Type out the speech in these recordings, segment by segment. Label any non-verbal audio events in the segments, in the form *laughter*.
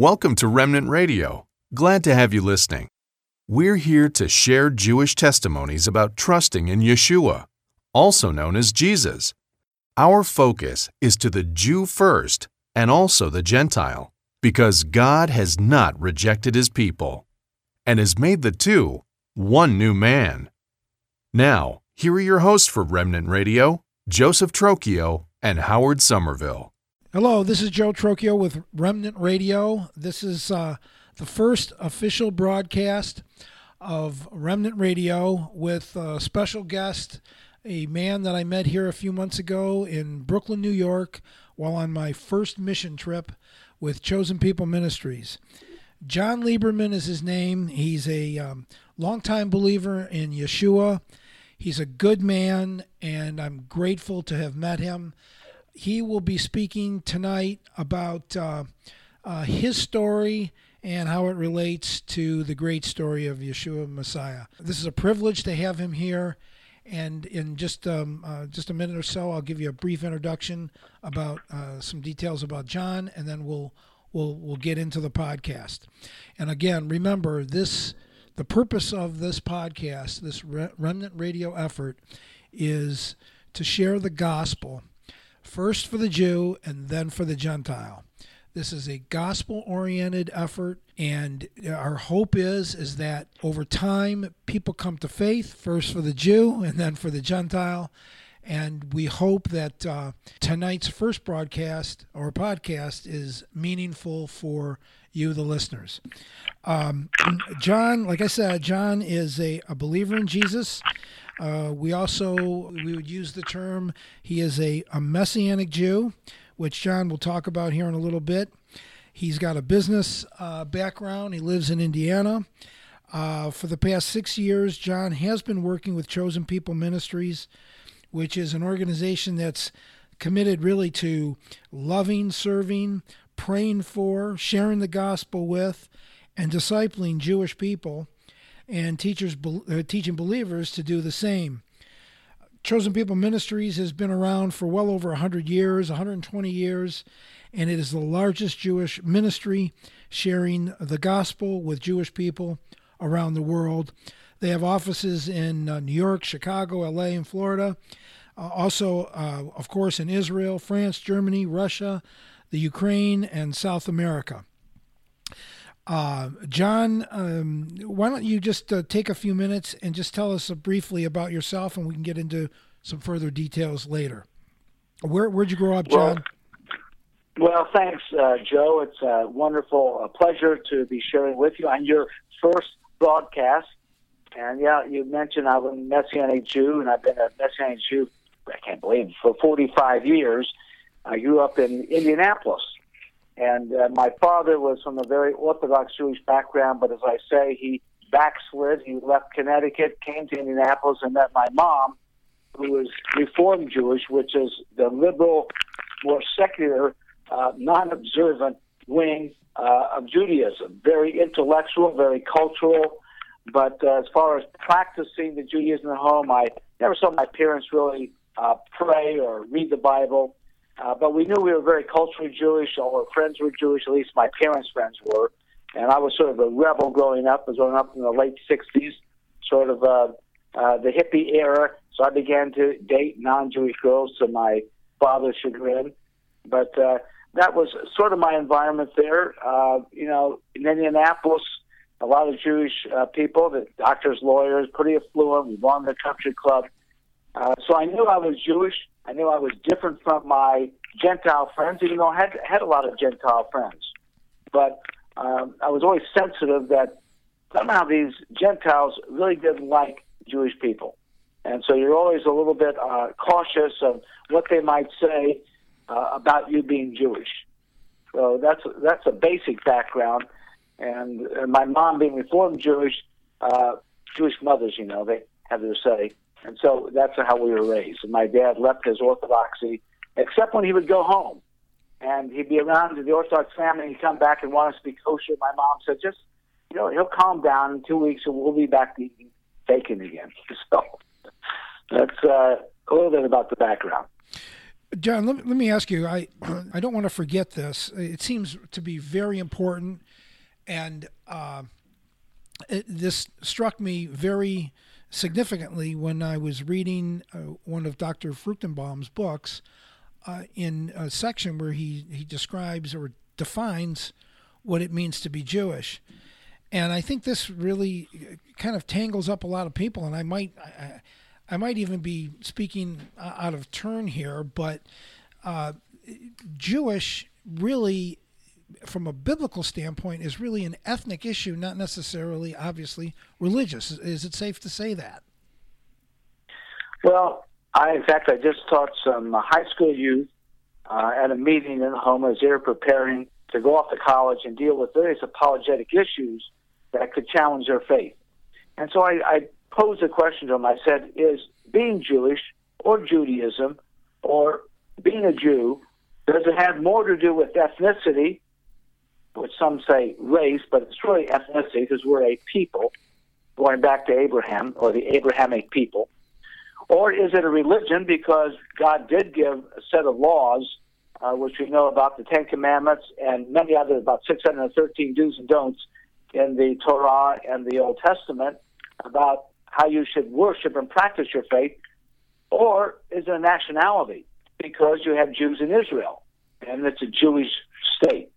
Welcome to Remnant Radio. Glad to have you listening. We're here to share Jewish testimonies about trusting in Yeshua, also known as Jesus. Our focus is to the Jew first and also the Gentile, because God has not rejected his people and has made the two one new man. Now, here are your hosts for Remnant Radio Joseph Trocchio and Howard Somerville. Hello, this is Joe Trocchio with Remnant Radio. This is uh, the first official broadcast of Remnant Radio with a special guest, a man that I met here a few months ago in Brooklyn, New York, while on my first mission trip with Chosen People Ministries. John Lieberman is his name. He's a um, longtime believer in Yeshua. He's a good man, and I'm grateful to have met him he will be speaking tonight about uh, uh, his story and how it relates to the great story of Yeshua Messiah. This is a privilege to have him here. And in just um, uh, just a minute or so, I'll give you a brief introduction about uh, some details about John, and then we'll we'll we'll get into the podcast. And again, remember this: the purpose of this podcast, this remnant radio effort, is to share the gospel first for the Jew and then for the Gentile. This is a gospel oriented effort and our hope is is that over time people come to faith first for the Jew and then for the Gentile and we hope that uh, tonight's first broadcast or podcast is meaningful for you, the listeners. Um, John, like I said, John is a, a believer in Jesus. Uh, we also we would use the term he is a, a messianic Jew, which John will talk about here in a little bit. He's got a business uh, background. He lives in Indiana. Uh, for the past six years, John has been working with Chosen People Ministries, which is an organization that's committed really to loving, serving, praying for, sharing the gospel with, and discipling Jewish people and teachers uh, teaching believers to do the same. Chosen People Ministries has been around for well over 100 years, 120 years, and it is the largest Jewish ministry sharing the gospel with Jewish people around the world. They have offices in uh, New York, Chicago, LA, and Florida. Uh, also, uh, of course, in Israel, France, Germany, Russia, the Ukraine, and South America. Uh, John, um, why don't you just uh, take a few minutes and just tell us uh, briefly about yourself, and we can get into some further details later. Where where'd you grow up, John? Well, well thanks, uh, Joe. It's a wonderful a pleasure to be sharing with you on your first broadcast. And yeah, you mentioned I'm a Messianic Jew, and I've been a Messianic Jew. I can't believe for 45 years. I grew up in Indianapolis, and uh, my father was from a very Orthodox Jewish background, but as I say, he backslid. He left Connecticut, came to Indianapolis, and met my mom, who was Reformed Jewish, which is the liberal, more secular, uh, non observant wing uh, of Judaism. Very intellectual, very cultural. But uh, as far as practicing the Judaism at home, I never saw my parents really uh, pray or read the Bible. Uh, but we knew we were very culturally Jewish. All our friends were Jewish, at least my parents' friends were. And I was sort of a rebel growing up. I was growing up in the late 60s, sort of uh, uh, the hippie era. So I began to date non Jewish girls to my father's chagrin. But uh, that was sort of my environment there. Uh, you know, in Indianapolis, a lot of Jewish uh, people, the doctors, lawyers, pretty affluent. We to the country club. Uh, so I knew I was Jewish. I knew I was different from my Gentile friends, even though I had had a lot of Gentile friends. But um, I was always sensitive that somehow these Gentiles really didn't like Jewish people, and so you're always a little bit uh, cautious of what they might say uh, about you being Jewish. So that's that's a basic background, and, and my mom being Reformed Jewish, uh, Jewish mothers, you know, they have their say. And so that's how we were raised. And my dad left his orthodoxy, except when he would go home. And he'd be around the Orthodox family and he'd come back and want us to be kosher. My mom said, just, you know, he'll calm down in two weeks and we'll be back eating bacon again. *laughs* So that's uh, a little bit about the background. John, let, let me ask you. I *clears throat* I don't want to forget this. It seems to be very important, and uh, it, this struck me very significantly when I was reading uh, one of Dr. Fruchtenbaum's books uh, in a section where he, he describes or defines what it means to be Jewish. And I think this really uh, kind of tangles up a lot of people, and I might I, I might even be speaking uh, out of turn here, but uh, Jewish really from a biblical standpoint, is really an ethnic issue, not necessarily, obviously, religious. Is it safe to say that? Well, I, in fact, I just taught some high school youth uh, at a meeting in home as they were preparing to go off to college and deal with various apologetic issues that could challenge their faith. And so I, I posed a question to them. I said, Is being Jewish or Judaism or being a Jew, does it have more to do with ethnicity which some say race, but it's really ethnicity because we're a people going back to Abraham or the Abrahamic people? Or is it a religion because God did give a set of laws, uh, which we know about the Ten Commandments and many other, about 613 do's and don'ts in the Torah and the Old Testament about how you should worship and practice your faith? Or is it a nationality because you have Jews in Israel and it's a Jewish state?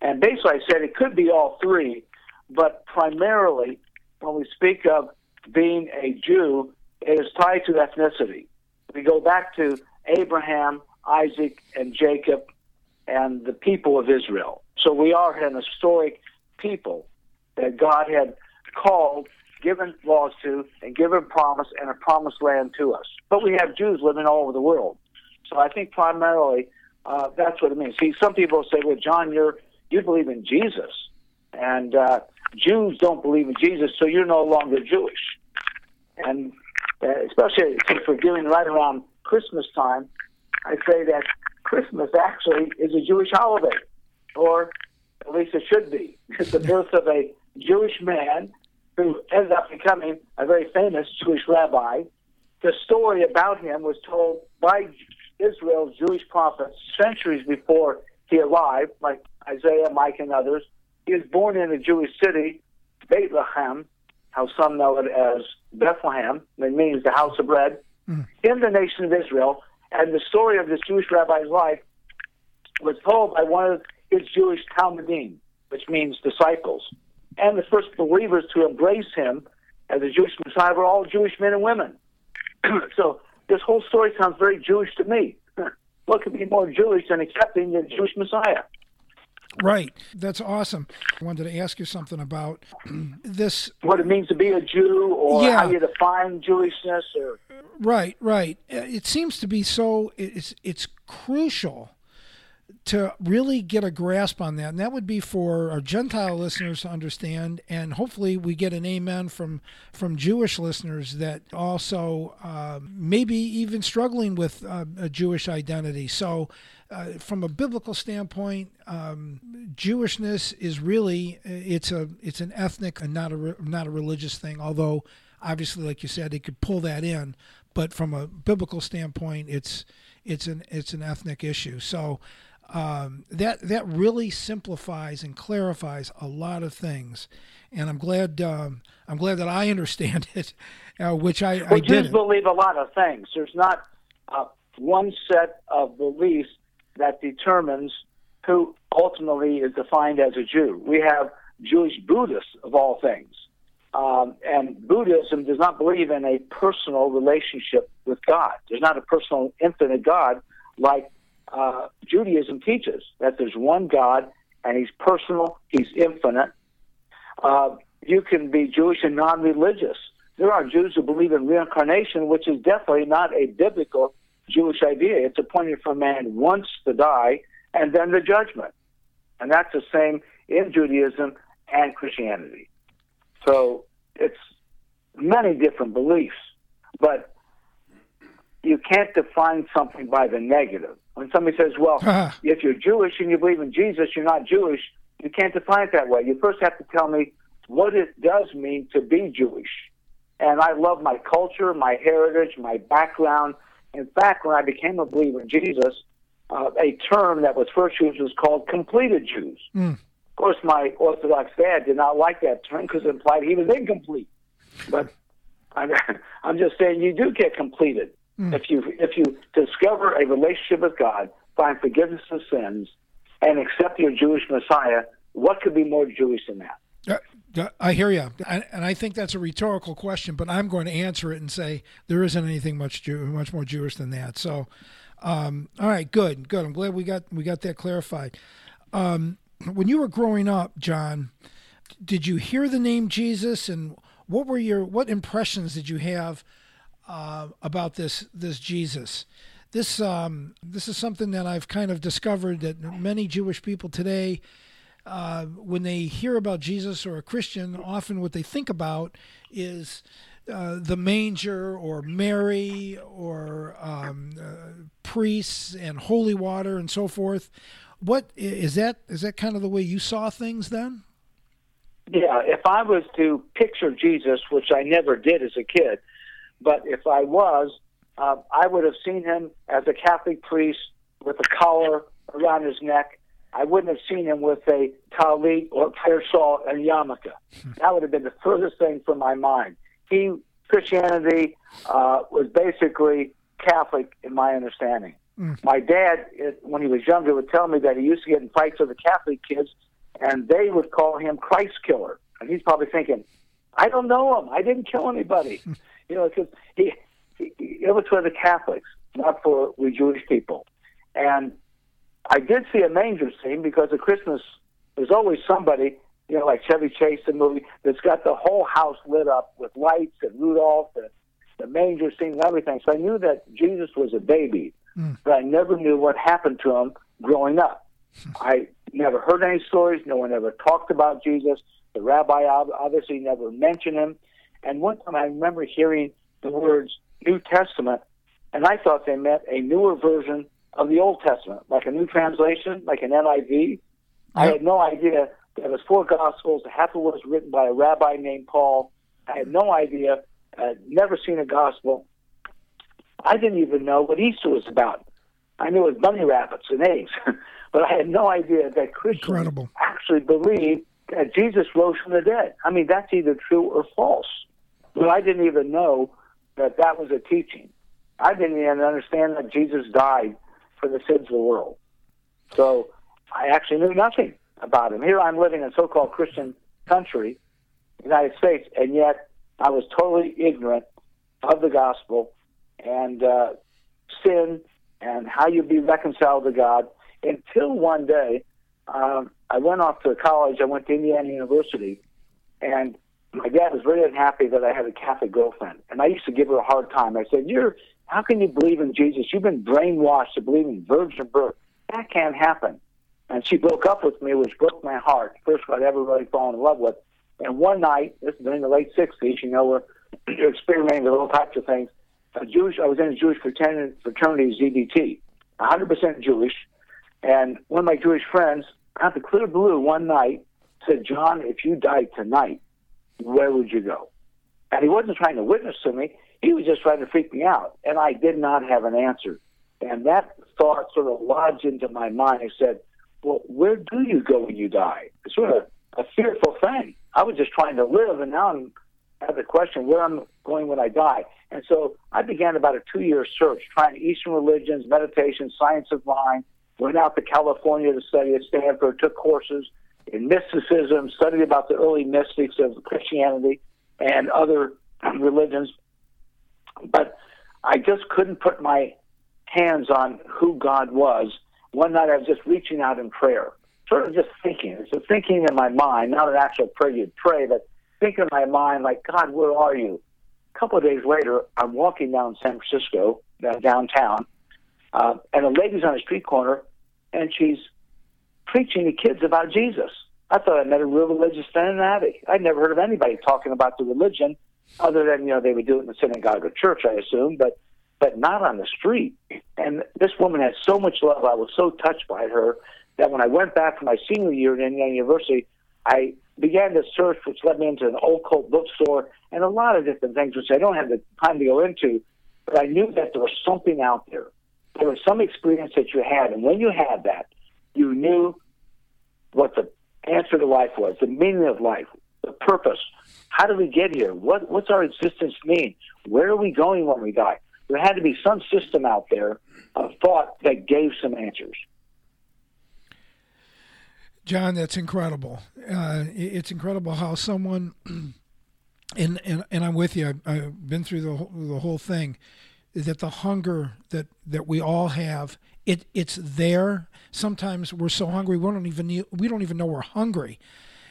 And basically, I said it could be all three, but primarily, when we speak of being a Jew, it is tied to ethnicity. We go back to Abraham, Isaac, and Jacob, and the people of Israel. So we are an historic people that God had called, given laws to, and given promise and a promised land to us. But we have Jews living all over the world. So I think primarily uh, that's what it means. See, some people say, well, John, you're you believe in Jesus, and uh, Jews don't believe in Jesus, so you're no longer Jewish. And uh, especially since we're dealing right around Christmas time, I say that Christmas actually is a Jewish holiday, or at least it should be. *laughs* It's the birth of a Jewish man who ended up becoming a very famous Jewish rabbi. The story about him was told by Israel's Jewish prophets centuries before he arrived, like Isaiah, Micah, and others. He was born in a Jewish city, Bethlehem, how some know it as Bethlehem, it means the house of bread, mm. in the nation of Israel. And the story of this Jewish rabbi's life was told by one of his Jewish talmidim, which means disciples. And the first believers to embrace him as a Jewish Messiah were all Jewish men and women. *clears throat* so this whole story sounds very Jewish to me. *laughs* what could be more Jewish than accepting the Jewish Messiah? Right. That's awesome. I wanted to ask you something about *clears throat* this. What it means to be a Jew or yeah. how you define Jewishness or Right, right. Uh, it seems to be so it's it's crucial to really get a grasp on that. And that would be for our Gentile listeners to understand. And hopefully we get an amen from, from Jewish listeners that also uh, maybe even struggling with uh, a Jewish identity. So, uh, from a biblical standpoint, um, Jewishness is really it's a it's an ethnic and not a not a religious thing. Although obviously, like you said, it could pull that in, but from a biblical standpoint, it's it's an it's an ethnic issue. So um, that that really simplifies and clarifies a lot of things, and I'm glad um, I'm glad that I *laughs* understand it, uh, which I, well, I Jews believe a lot of things. There's not uh, one set of beliefs that determines who ultimately is defined as a Jew. We have Jewish Buddhists of all things. Um, and Buddhism does not believe in a personal relationship with God. There's not a personal, infinite God like uh, Judaism teaches that there's one God and He's personal, He's infinite. Uh, you can be Jewish and non religious. There are Jews who believe in reincarnation, which is definitely not a biblical Jewish idea. It's appointed for man once to die and then the judgment. And that's the same in Judaism and Christianity. So it's many different beliefs, but you can't define something by the negative. When somebody says, well, *laughs* uh-huh. if you're Jewish and you believe in Jesus, you're not Jewish, you can't define it that way. You first have to tell me what it does mean to be Jewish. And I love my culture, my heritage, my background, In fact, when I became a believer in Jesus, uh, a term that was first used was called completed Jews. Mm. Of course, my Orthodox dad did not like that term because it implied he was incomplete. But I'm, *laughs* I'm just saying you do get completed Mm. if you if you discover a relationship with God, find forgiveness of sins, and accept your Jewish Messiah. What could be more Jewish than that? Uh, I hear you, and I think that's a rhetorical question, but I'm going to answer it and say there isn't anything much Jew, much more Jewish than that. So, um, all right, good, good. I'm glad we got we got that clarified. Um, when you were growing up, John, did you hear the name Jesus, and what were your what impressions did you have uh, about this this Jesus? This um, this is something that I've kind of discovered that many Jewish people today uh, when they hear about Jesus or a Christian, often what they think about is uh, the manger or Mary or um, uh, priests and holy water and so forth. What is that? Is that kind of the way you saw things then? Yeah, if I was to picture Jesus, which I never did as a kid, but if I was, uh, I would have seen him as a Catholic priest with a collar around his neck I wouldn't have seen him with a talit or prayer shawl and yarmulke. That would have been the furthest thing from my mind. He Christianity uh, was basically Catholic in my understanding. Mm. My dad, when he was younger, would tell me that he used to get in fights with the Catholic kids, and they would call him Christ killer. And he's probably thinking, "I don't know him. I didn't kill anybody." *laughs* you know, because he, he it was for the Catholics, not for we Jewish people. And I did see a manger scene because at Christmas there's always somebody, you know, like Chevy Chase the movie, that's got the whole house lit up with lights and Rudolph and the manger scene and everything. So I knew that Jesus was a baby, Mm. but I never knew what happened to him growing up. I never heard any stories. No one ever talked about Jesus. The rabbi obviously never mentioned him. And one time I remember hearing the words New Testament, and I thought they meant a newer version of the Old Testament, like a new translation, like an NIV. I had no idea that there was four Gospels. Half of it was written by a rabbi named Paul. I had no idea. I'd never seen a Gospel. I didn't even know what Easter was about. I knew it was bunny rabbits and eggs, *laughs* but I had no idea that Christians Incredible. actually believed that Jesus rose from the dead. I mean, that's either true or false. But I didn't even know that that was a teaching. I didn't even understand that Jesus died for the sins of the world. So I actually knew nothing about him. Here I'm living in a so-called Christian country, United States, and yet I was totally ignorant of the gospel and uh, sin and how you be reconciled to God until one day um, I went off to college. I went to Indiana University, and my dad was very unhappy that I had a Catholic girlfriend, and I used to give her a hard time. I said, "You're how can you believe in Jesus? You've been brainwashed to believe in virgin birth. That can't happen." And she broke up with me, which broke my heart. First one I'd ever really fallen in love with. And one night, this is in the late '60s, you know, we're *clears throat* you're experimenting with all types of things. A Jewish, I was in a Jewish fraternity, fraternity ZBT, 100% Jewish. And one of my Jewish friends, out the clear blue, one night said, "John, if you died tonight, where would you go?" And he wasn't trying to witness to me; he was just trying to freak me out. And I did not have an answer. And that thought sort of lodged into my mind. I said, "Well, where do you go when you die?" It's sort of a fearful thing. I was just trying to live, and now I'm I have the question where I'm going when I die. And so I began about a two year search, trying Eastern religions, meditation, science of mind. Went out to California to study at Stanford, took courses in mysticism, studied about the early mystics of Christianity and other *clears throat* religions. But I just couldn't put my hands on who God was. One night I was just reaching out in prayer, sort of just thinking. It's a thinking in my mind, not an actual prayer you'd pray, but thinking in my mind, like, God, where are you? A couple of days later, I'm walking down San Francisco, downtown, uh, and a lady's on a street corner, and she's preaching to kids about Jesus. I thought I met a real religious fanatic. I'd never heard of anybody talking about the religion, other than you know they would do it in the synagogue or church, I assume, but but not on the street. And this woman had so much love. I was so touched by her that when I went back for my senior year at Indiana University, I began to search, which led me into an occult bookstore and a lot of different things, which I don't have the time to go into. but I knew that there was something out there. There was some experience that you had, and when you had that, you knew what the answer to life was, the meaning of life, the purpose. How did we get here? What what's our existence mean? Where are we going when we die? There had to be some system out there of thought that gave some answers. John, that's incredible. Uh, it's incredible how someone, *clears throat* and, and and I'm with you. I've, I've been through the whole, the whole thing. That the hunger that that we all have, it it's there. Sometimes we're so hungry we don't even we don't even know we're hungry,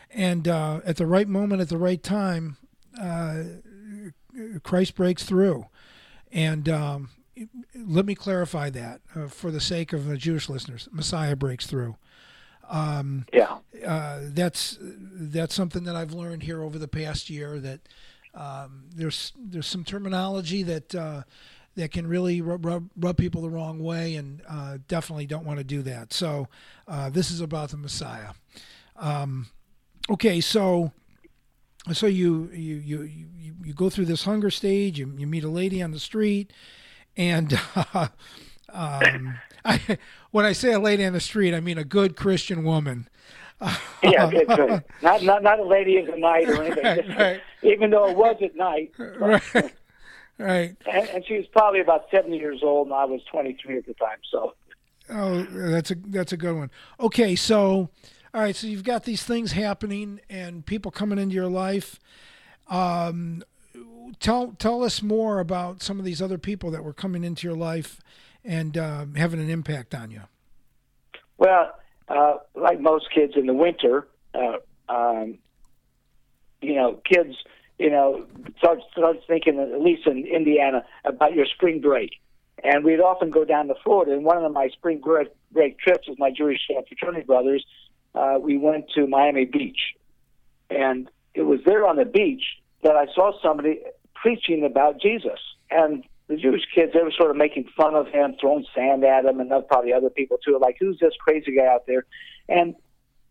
and uh, at the right moment, at the right time, uh, Christ breaks through. And um, let me clarify that uh, for the sake of the Jewish listeners. Messiah breaks through. Um, yeah, uh, that's that's something that I've learned here over the past year. That um, there's there's some terminology that uh, that can really rub, rub, rub, people the wrong way, and uh, definitely don't want to do that. So uh, this is about the Messiah. Um, okay, so so you you you you, you go through this hunger stage. You, you meet a lady on the street, and uh, *laughs* um, I, when I say a lady on the street, I mean a good Christian woman. yeah, good, good. Not, not not a lady in the night or anything. *laughs* Right, right. Even though it was at night. *laughs* Right. Right. And, and, she was probably about seventy years old, and I was twenty-three at the time. So. Oh, that's a that's a good one. Okay, so all right, so you've got these things happening and people coming into your life. Um, tell tell us more about some of these other people that were coming into your life and uh, having an impact on you. Well, uh, like most kids in the winter, uh, um, you know, kids, you know, start start thinking at least in Indiana about your spring break. And we'd often go down to Florida. And one of my spring break, break trips with my Jewish fraternity brothers uh, we went to Miami Beach. And it was there on the beach that I saw somebody preaching about Jesus. And the Jewish kids, they were sort of making fun of him, throwing sand at him, and probably other people too, like, who's this crazy guy out there? And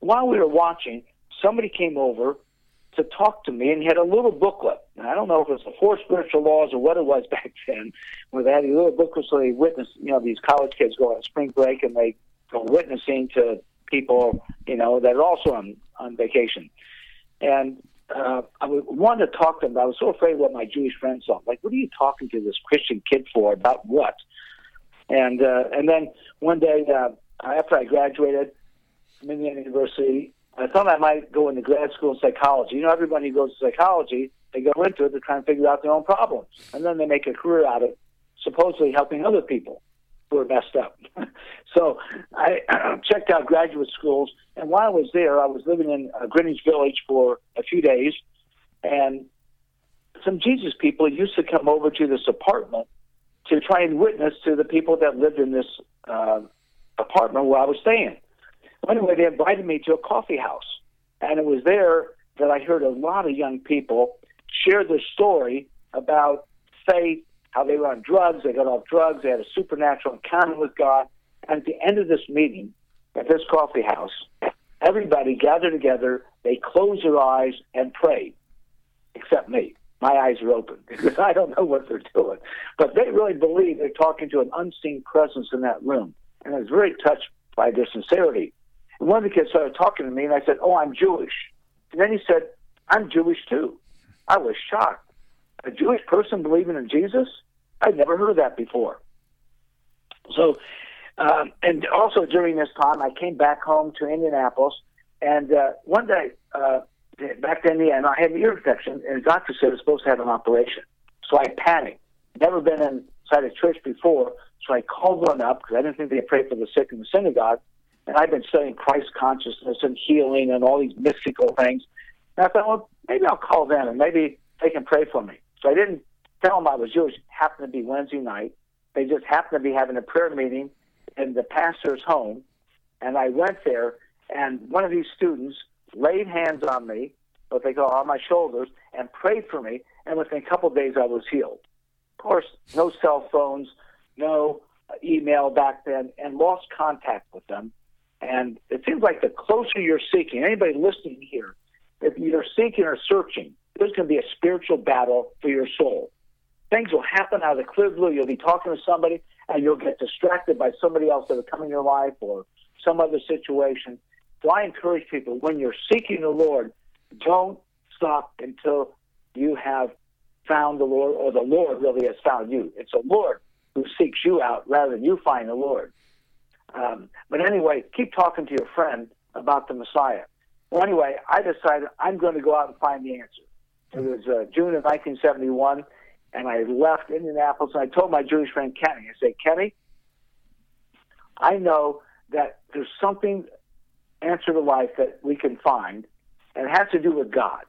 while we were watching, somebody came over to talk to me and he had a little booklet. And I don't know if it was the four spiritual laws or what it was *laughs* back then, where they had these little booklets so they witnessed, you know, these college kids go on spring break and they go witnessing to people, you know, that are also on, on vacation. And uh, I wanted to talk to them, but I was so afraid what my Jewish friends thought. Like, what are you talking to this Christian kid for? About what? And uh, and then one day uh, after I graduated from Indiana University, I thought I might go into grad school in psychology. You know, everybody who goes to psychology, they go into it to try and figure out their own problems, and then they make a career out of supposedly helping other people who are messed up. *laughs* so I *clears throat* checked out graduate schools, and while I was there, I was living in uh, Greenwich Village for a few days, and some Jesus people used to come over to this apartment to try and witness to the people that lived in this uh, apartment where I was staying. Anyway, they invited me to a coffee house, and it was there that I heard a lot of young people share their story about faith how they were on drugs, they got off drugs, they had a supernatural encounter with God. And at the end of this meeting, at this coffee house, everybody gathered together, they closed their eyes and prayed, except me. My eyes are open *laughs* because I don't know what they're doing. But they really believe they're talking to an unseen presence in that room. And I was very touched by their sincerity. And one of the kids started talking to me, and I said, Oh, I'm Jewish. And then he said, I'm Jewish too. I was shocked. A Jewish person believing in Jesus? I'd never heard of that before. So, um, and also during this time, I came back home to Indianapolis, and uh, one day uh, back to Indiana, I had an ear infection, and the doctor said I was supposed to have an operation. So I panicked. Never been inside a church before, so I called one up because I didn't think they prayed for the sick in the synagogue. And I've been studying Christ consciousness and healing and all these mystical things. And I thought, well, maybe I'll call them and maybe they can pray for me. So I didn't tell them I was Jewish. It happened to be Wednesday night. They just happened to be having a prayer meeting in the pastor's home, and I went there. And one of these students laid hands on me, what they call on my shoulders, and prayed for me. And within a couple of days, I was healed. Of course, no cell phones, no email back then, and lost contact with them. And it seems like the closer you're seeking, anybody listening here, if you're seeking or searching, there's going to be a spiritual battle for your soul. things will happen out of the clear blue. You'll be talking to somebody, and you'll get distracted by somebody else that will come in your life or some other situation. So I encourage people when you're seeking the Lord, don't stop until you have found the Lord, or the Lord really has found you. It's the Lord who seeks you out rather than you find the Lord. Um, but anyway, keep talking to your friend about the Messiah. Well, anyway, I decided I'm going to go out and find the answer. It was uh, June of 1971, and I left Indianapolis, and I told my Jewish friend Kenny, I said, Kenny, I know that there's something answer to life that we can find, and it has to do with God.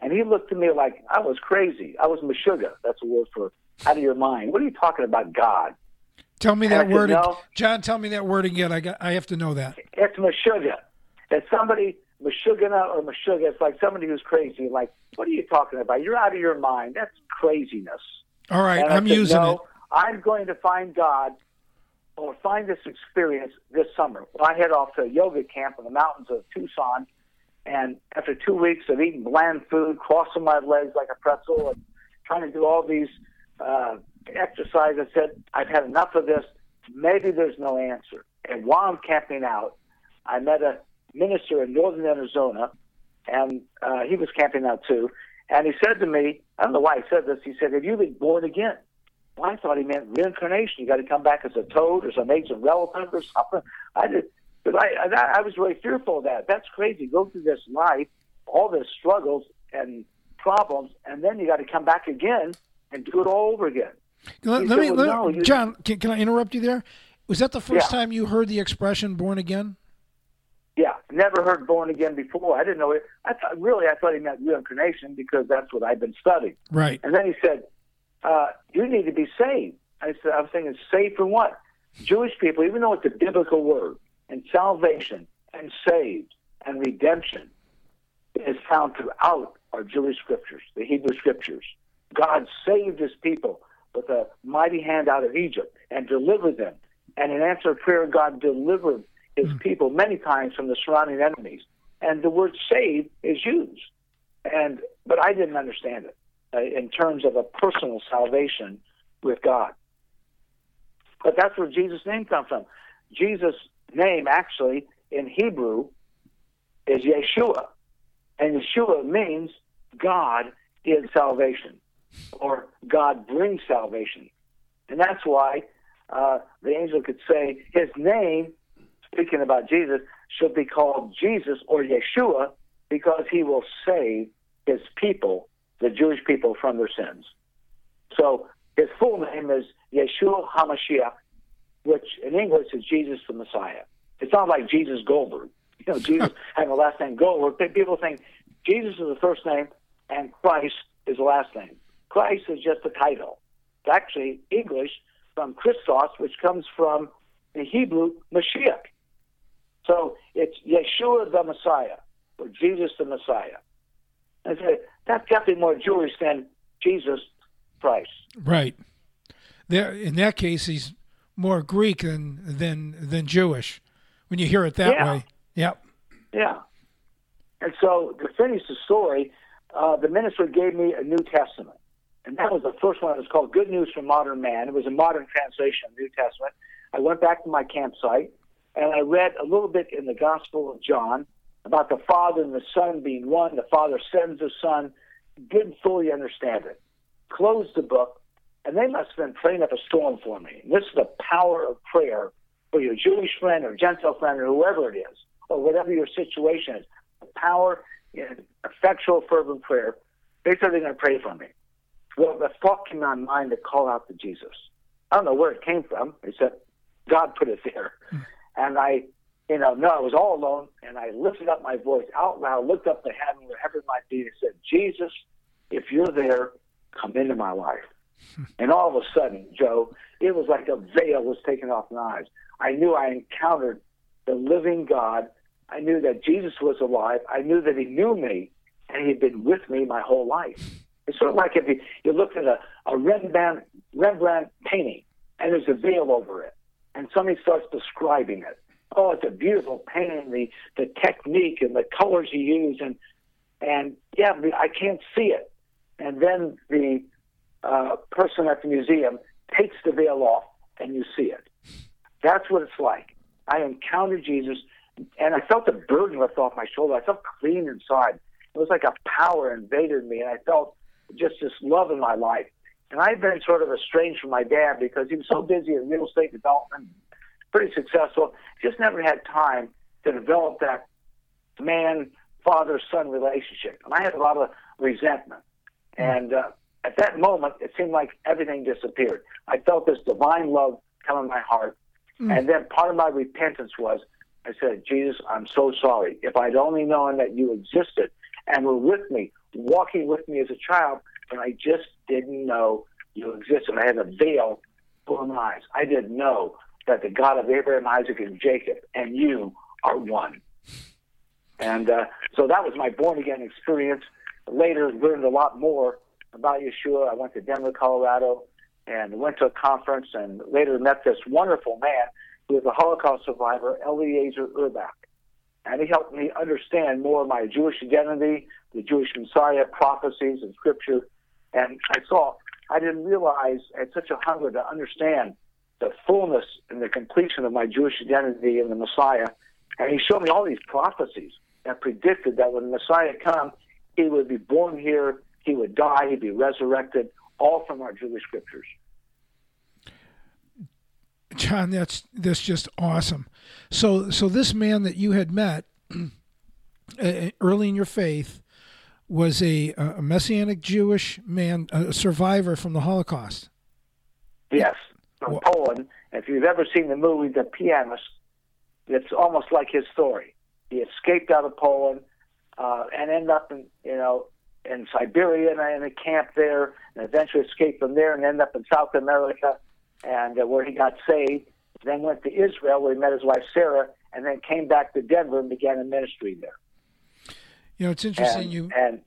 And he looked at me like I was crazy. I was meshuga. That's a word for out of your mind. What are you talking about, God? Tell me that word, no, John. Tell me that word again. I got. I have to know that. It's meshuga. It's somebody meshugana or meshuga. It's like somebody who's crazy. Like, what are you talking about? You're out of your mind. That's craziness. All right, I'm said, using no, it. I'm going to find God or find this experience this summer. Well, I head off to a yoga camp in the mountains of Tucson, and after two weeks of eating bland food, crossing my legs like a pretzel, and trying to do all these uh, exercises, I said, I've had enough of this. Maybe there's no answer. And while I'm camping out, I met a minister in northern Arizona, and uh, he was camping out too. And he said to me, I don't know why he said this. He said, "Have you been born again?" Well, I thought he meant reincarnation. You got to come back as a toad or some ancient relative or something. I did, but I, I, I was really fearful of that. That's crazy. Go through this life, all this struggles and problems, and then you got to come back again and do it all over again. Let, let me, well, let, John. Can, can I interrupt you there? Was that the first yeah. time you heard the expression "born again"? Yeah, never heard born again before. I didn't know it. I thought really, I thought he meant reincarnation because that's what I've been studying. Right. And then he said, uh, "You need to be saved." I said, "I'm thinking saved from what?" Jewish people, even though it's a biblical word, and salvation and saved and redemption is found throughout our Jewish scriptures, the Hebrew scriptures. God saved His people with a mighty hand out of Egypt and delivered them. And in answer to prayer, God delivered his mm. people many times from the surrounding enemies. And the word "save" is used. And but I didn't understand it uh, in terms of a personal salvation with God. But that's where Jesus' name comes from. Jesus' name actually in Hebrew is Yeshua. And Yeshua means God is salvation or God brings salvation. And that's why uh, the angel could say his name speaking about Jesus, should be called Jesus or Yeshua because he will save his people, the Jewish people, from their sins. So his full name is Yeshua HaMashiach, which in English is Jesus the Messiah. It's not like Jesus Goldberg. You know, Jesus *laughs* having the last name Goldberg. People think Jesus is the first name and Christ is the last name. Christ is just a title. It's actually English from Christos, which comes from the Hebrew Mashiach. So it's Yeshua the Messiah, or Jesus the Messiah. I said, that's definitely more Jewish than Jesus Christ. Right. There, in that case, he's more Greek than than than Jewish. When you hear it that yeah. way, yep. Yeah. And so to finish the story, uh, the minister gave me a New Testament, and that was the first one. It was called Good News for Modern Man. It was a modern translation of the New Testament. I went back to my campsite and I read a little bit in the Gospel of John about the Father and the Son being one. The Father sends the Son. Didn't fully understand it. Closed the book, and they must have been praying up a storm for me. And this is the power of prayer for your Jewish friend or Gentile friend or whoever it is, or whatever your situation is. The power in effectual, fervent prayer. They said they're going to pray for me. Well, the thought came on my mind to call out to Jesus. I don't know where it came from. They said God put it there. And I, you know, no, I was all alone, and I lifted up my voice out loud, looked up to heaven, wherever it might be, and said, Jesus, if you're there, come into my life. *laughs* and all of a sudden, Joe, it was like a veil was taken off my eyes. I knew I encountered the living God. I knew that Jesus was alive. I knew that he knew me, and he'd been with me my whole life. It's sort of like if you, you look at a, a Rembrandt, Rembrandt painting, and there's a veil over it and somebody starts describing it. Oh, it's a beautiful painting, the the technique and the colors you use, and and yeah, I can't see it. And then the uh, person at the museum takes the veil off and you see it. That's what it's like. I encountered Jesus and I felt the burden lift off my shoulder. I felt clean inside. It was like a power invaded me, and I felt just this love in my life. And I've been sort of estranged from my dad because he was so busy in real estate development, pretty successful. Just never had time to develop that man father son relationship. And I had a lot of resentment. And uh, at that moment, it seemed like everything disappeared. I felt this divine love come in my heart. Mm. And then part of my repentance was I said, Jesus, I'm so sorry. If I'd only known that you existed and were with me, walking with me as a child, and I just didn't know you existed. I had a veil over my eyes. I didn't know that the God of Abraham, Isaac, and Jacob and you are one. And uh, so that was my born again experience. Later, learned a lot more about Yeshua. I went to Denver, Colorado, and went to a conference, and later met this wonderful man who was a Holocaust survivor, Eliezer Urbach. And he helped me understand more of my Jewish identity, the Jewish Messiah prophecies and scripture. And I saw, I didn't realize I had such a hunger to understand the fullness and the completion of my Jewish identity in the Messiah. And he showed me all these prophecies that predicted that when the Messiah come, he would be born here, he would die, he'd be resurrected, all from our Jewish scriptures. John, that's that's just awesome. So so this man that you had met *clears throat* uh, early in your faith was a, a messianic Jewish man, a survivor from the Holocaust. Yes, from well, Poland. If you've ever seen the movie The Pianist, it's almost like his story. He escaped out of Poland uh, and ended up in you know in Siberia and in a camp there, and eventually escaped from there and ended up in South America and uh, where he got saved. Then went to Israel where he met his wife Sarah, and then came back to Denver and began a ministry there. You know, it's interesting. And, you and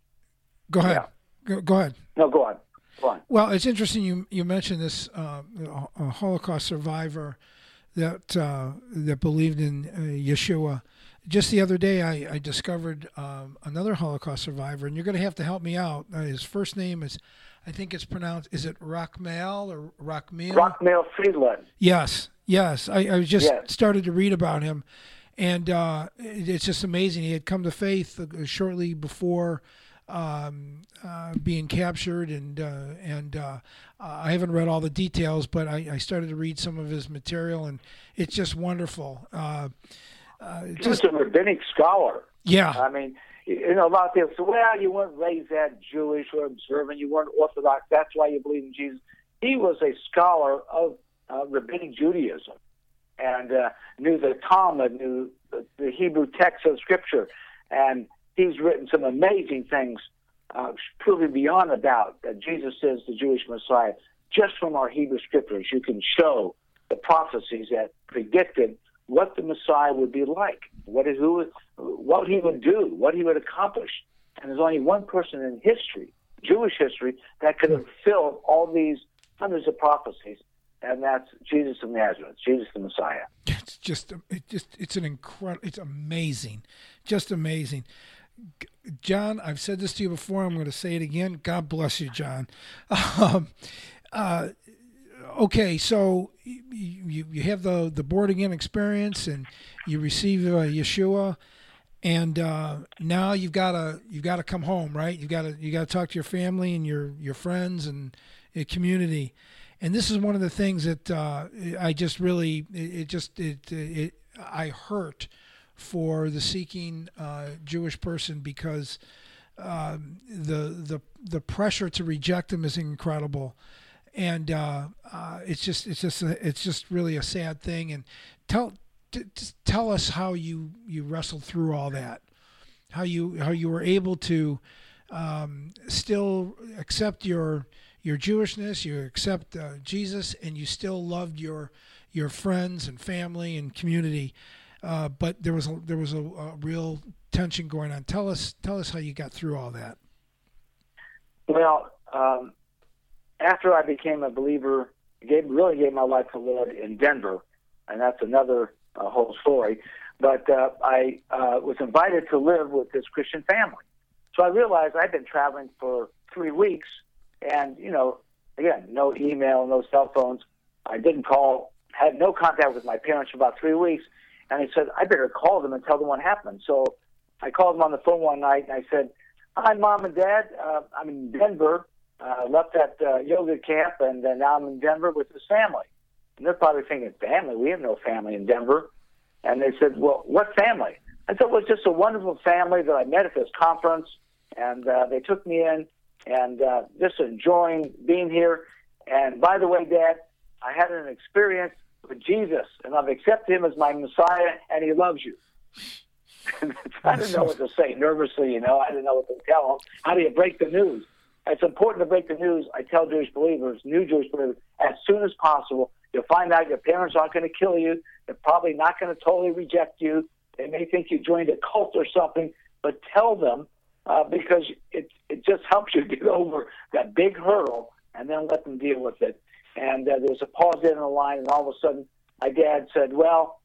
go ahead. Yeah. Go, go, ahead. No, go on. Go on. Well, it's interesting. You you mentioned this uh, Holocaust survivor that uh, that believed in uh, Yeshua. Just the other day, I, I discovered um, another Holocaust survivor, and you're going to have to help me out. Uh, his first name is I think it's pronounced. Is it Rockmail or Rockmail? Rachmiel Frydland. Yes, yes. I, I just yes. started to read about him, and uh, it's just amazing. He had come to faith uh, shortly before um, uh, being captured, and uh, and uh, I haven't read all the details, but I, I, started to read some of his material, and it's just wonderful. Uh, just a rabbinic scholar. Yeah, I mean you know, a lot of people say, well, you weren't raised that Jewish or observant, you weren't Orthodox, that's why you believe in Jesus. He was a scholar of uh, rabbinic Judaism and uh, knew the Talmud, knew the, Hebrew text of Scripture, and he's written some amazing things, uh, proving beyond a doubt that Jesus is the Jewish Messiah. Just from our Hebrew Scriptures, you can show the prophecies that predicted what the Messiah would be like, what is who, what he would do, what he would accomplish. And there's only one person in history, Jewish history, that could have filled all these hundreds of prophecies, and that's Jesus of Nazareth, Jesus the Messiah. It's just, it just, it's an incredible, it's amazing, just amazing. John, I've said this to you before. I'm going to say it again. God bless you, John. *laughs* Um, uh, okay, so you, you have the the born again experience, and you receive uh, Yeshua, and uh, now you've got to you've got to come home, right? You got to you got to talk to your family and your your friends and your community, and this is one of the things that uh, I just really it, it just it, it I hurt for the seeking uh, Jewish person because um, the the the pressure to reject them is incredible and uh, uh, it's just it's just a, it's just really a sad thing. And tell t- tell us how you you wrestled through all that, how you how you were able to um, still accept your your Jewishness, you accept uh, Jesus, and you still loved your your friends and family and community. Uh, but there was a, there was a, a real tension going on. Tell us tell us how you got through all that. Well, um, after I became a believer, gave, really gave my life to Lord in Denver, and that's another uh, whole story. But uh, I uh, was invited to live with this Christian family. So I realized I'd been traveling for three weeks, and you know, again, no email, no cell phones. I didn't call, had no contact with my parents for about three weeks. And I said, I better call them and tell them what happened. So I called them on the phone one night and I said, Hi, mom and dad. Uh, I'm in Denver. Uh, left that uh, yoga camp and uh, now I'm in Denver with this family. And they're probably thinking, family? We have no family in Denver. And they said, well, what family? I said, well, it's just a wonderful family that I met at this conference. And uh, they took me in and uh, just enjoying being here. And by the way, Dad, I had an experience with Jesus, and I've accepted him as my Messiah, and he loves you. *laughs* I didn't know what to say nervously, you know. I didn't know what to tell them. How do you break the news? It's important to break the news. I tell Jewish believers, new Jewish believers, as soon as possible. You'll find out your parents aren't going to kill you. They're probably not going to totally reject you. They may think you joined a cult or something, but tell them uh, because it it just helps you *laughs* get over that big hurdle, and then let them deal with it. And uh, there was a pause in the line, and all of a sudden, my dad said, "Well,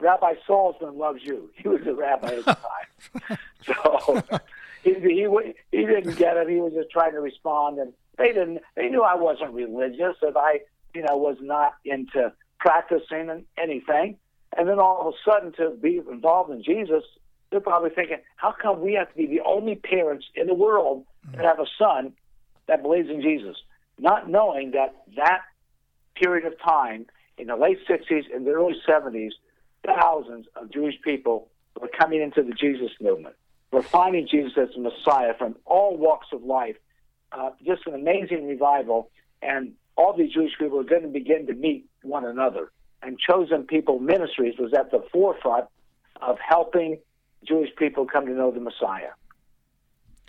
Rabbi Salzman loves you. *laughs* He was a rabbi at the *laughs* time, so he, he he didn't get it. He was just trying to respond, and they didn't. They knew I wasn't religious, that I, you know, was not into practicing anything. And then all of a sudden, to be involved in Jesus, they're probably thinking, how come we have to be the only parents in the world that have a son that believes in Jesus? Not knowing that that period of time in the late 60s and the early 70s, thousands of Jewish people were coming into the Jesus movement. We're finding Jesus as the Messiah from all walks of life. Uh, just an amazing revival. And all these Jewish people were going to begin to meet one another. And Chosen People Ministries was at the forefront of helping Jewish people come to know the Messiah.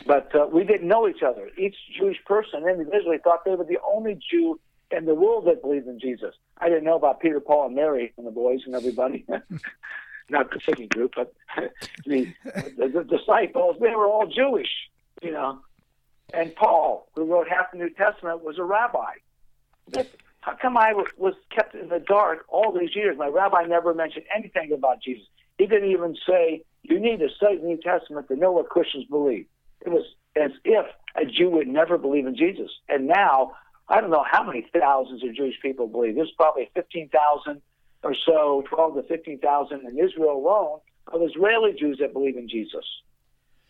But uh, we didn't know each other. Each Jewish person individually thought they were the only Jew in the world that believed in Jesus. I didn't know about Peter, Paul, and Mary and the boys and everybody. *laughs* Not the singing group, but *laughs* the, the, the disciples, they were all Jewish, you know. And Paul, who wrote half the New Testament, was a rabbi. But How come I was kept in the dark all these years? My rabbi never mentioned anything about Jesus. He didn't even say, you need to study the New Testament to know what Christians believe. It was as if a Jew would never believe in Jesus. And now, I don't know how many thousands of Jewish people believe. There's probably 15,000 or so, 12 to 15,000 in Israel alone of Israeli Jews that believe in Jesus.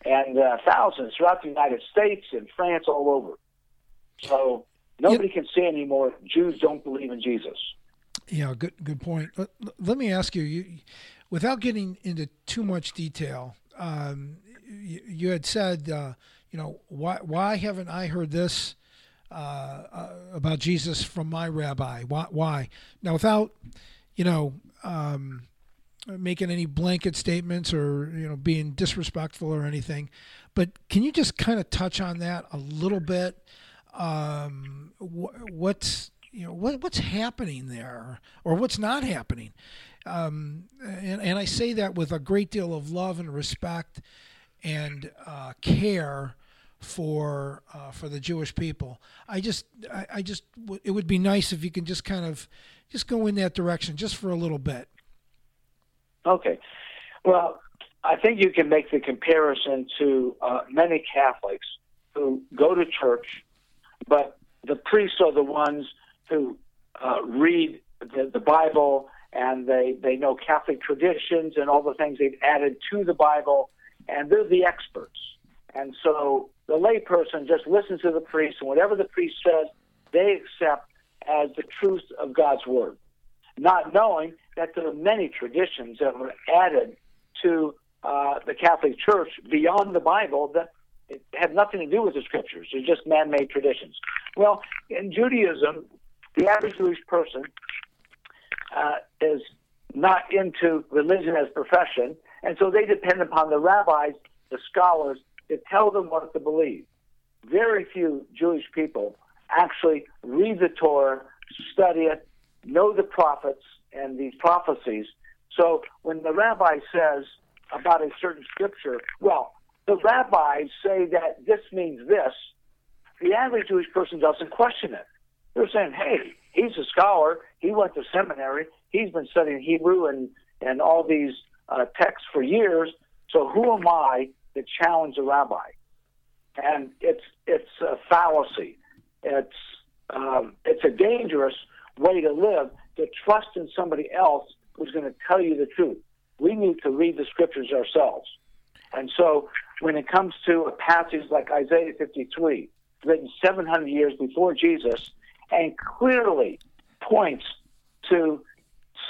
And uh, thousands throughout the United States and France all over. So nobody can say anymore Jews don't believe in Jesus. Yeah, good good point. Let, let me ask you, you, without getting into too much detail, um, you, you, had said, uh, you know, why why haven't I heard this uh, uh, about Jesus from my rabbi? Why? Why? Now, without, you know. Um, making any blanket statements or you know being disrespectful or anything but can you just kind of touch on that a little bit um, wh- what's you know what, what's happening there or what's not happening um, and, and I say that with a great deal of love and respect and uh, care for uh, for the Jewish people. I just I, I just it would be nice if you can just kind of just go in that direction just for a little bit. Okay, well, I think you can make the comparison to uh, many Catholics who go to church, but the priests are the ones who uh, read the, the Bible and they, they know Catholic traditions and all the things they've added to the Bible, and they're the experts. And so the layperson just listens to the priest, and whatever the priest says, they accept as the truth of God's word, not knowing that there are many traditions that were added to uh, the Catholic Church beyond the Bible that have nothing to do with the scriptures. They're just man made traditions. Well, in Judaism, the average Jewish person uh, is not into religion as profession, and so they depend upon the rabbis, the scholars, to tell them what to believe. Very few Jewish people actually read the Torah, study it, know the prophets and these prophecies. So when the rabbi says about a certain scripture, well, the rabbis say that this means this. The average Jewish person doesn't question it. They're saying, hey, he's a scholar. He went to seminary. He's been studying Hebrew and, and all these uh, texts for years. So who am I to challenge a rabbi? And it's it's a fallacy. It's um, it's a dangerous way to live to trust in somebody else who's going to tell you the truth. We need to read the scriptures ourselves. And so when it comes to a passage like Isaiah 53, written 700 years before Jesus, and clearly points to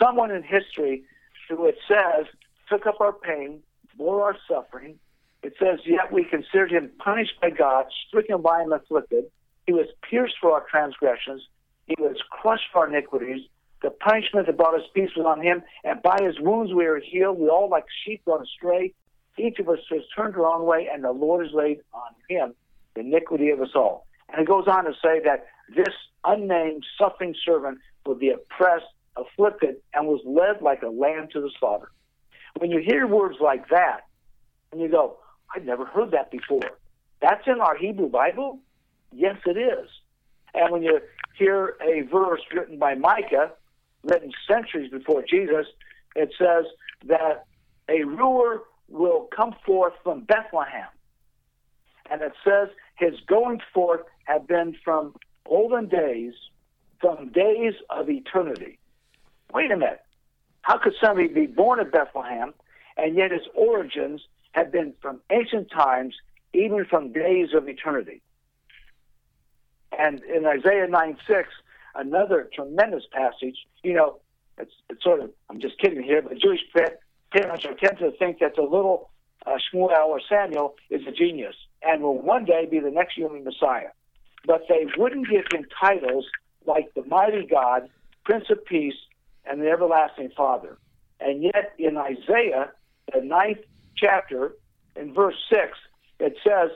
someone in history who it says took up our pain, bore our suffering. It says, Yet we considered him punished by God, stricken by him, afflicted. He was pierced for our transgressions, he was crushed for our iniquities. The punishment that brought us peace was on him, and by his wounds we are healed. We all, like sheep, gone astray. Each of us has turned our own way, and the Lord has laid on him the iniquity of us all. And it goes on to say that this unnamed suffering servant will be oppressed, afflicted, and was led like a lamb to the slaughter. When you hear words like that, and you go, I've never heard that before. That's in our Hebrew Bible? Yes, it is. And when you hear a verse written by Micah, written centuries before Jesus, it says that a ruler will come forth from Bethlehem. And it says his going forth have been from olden days, from days of eternity. Wait a minute. How could somebody be born in Bethlehem and yet his origins have been from ancient times, even from days of eternity? And in Isaiah 9 6, another tremendous passage, you know, it's, it's sort of, I'm just kidding here, but Jewish parents are tend to think that the little uh, Shmuel or Samuel is a genius and will one day be the next human Messiah. But they wouldn't give him titles like the mighty God, Prince of Peace, and the everlasting Father. And yet in Isaiah, the ninth chapter, in verse 6, it says,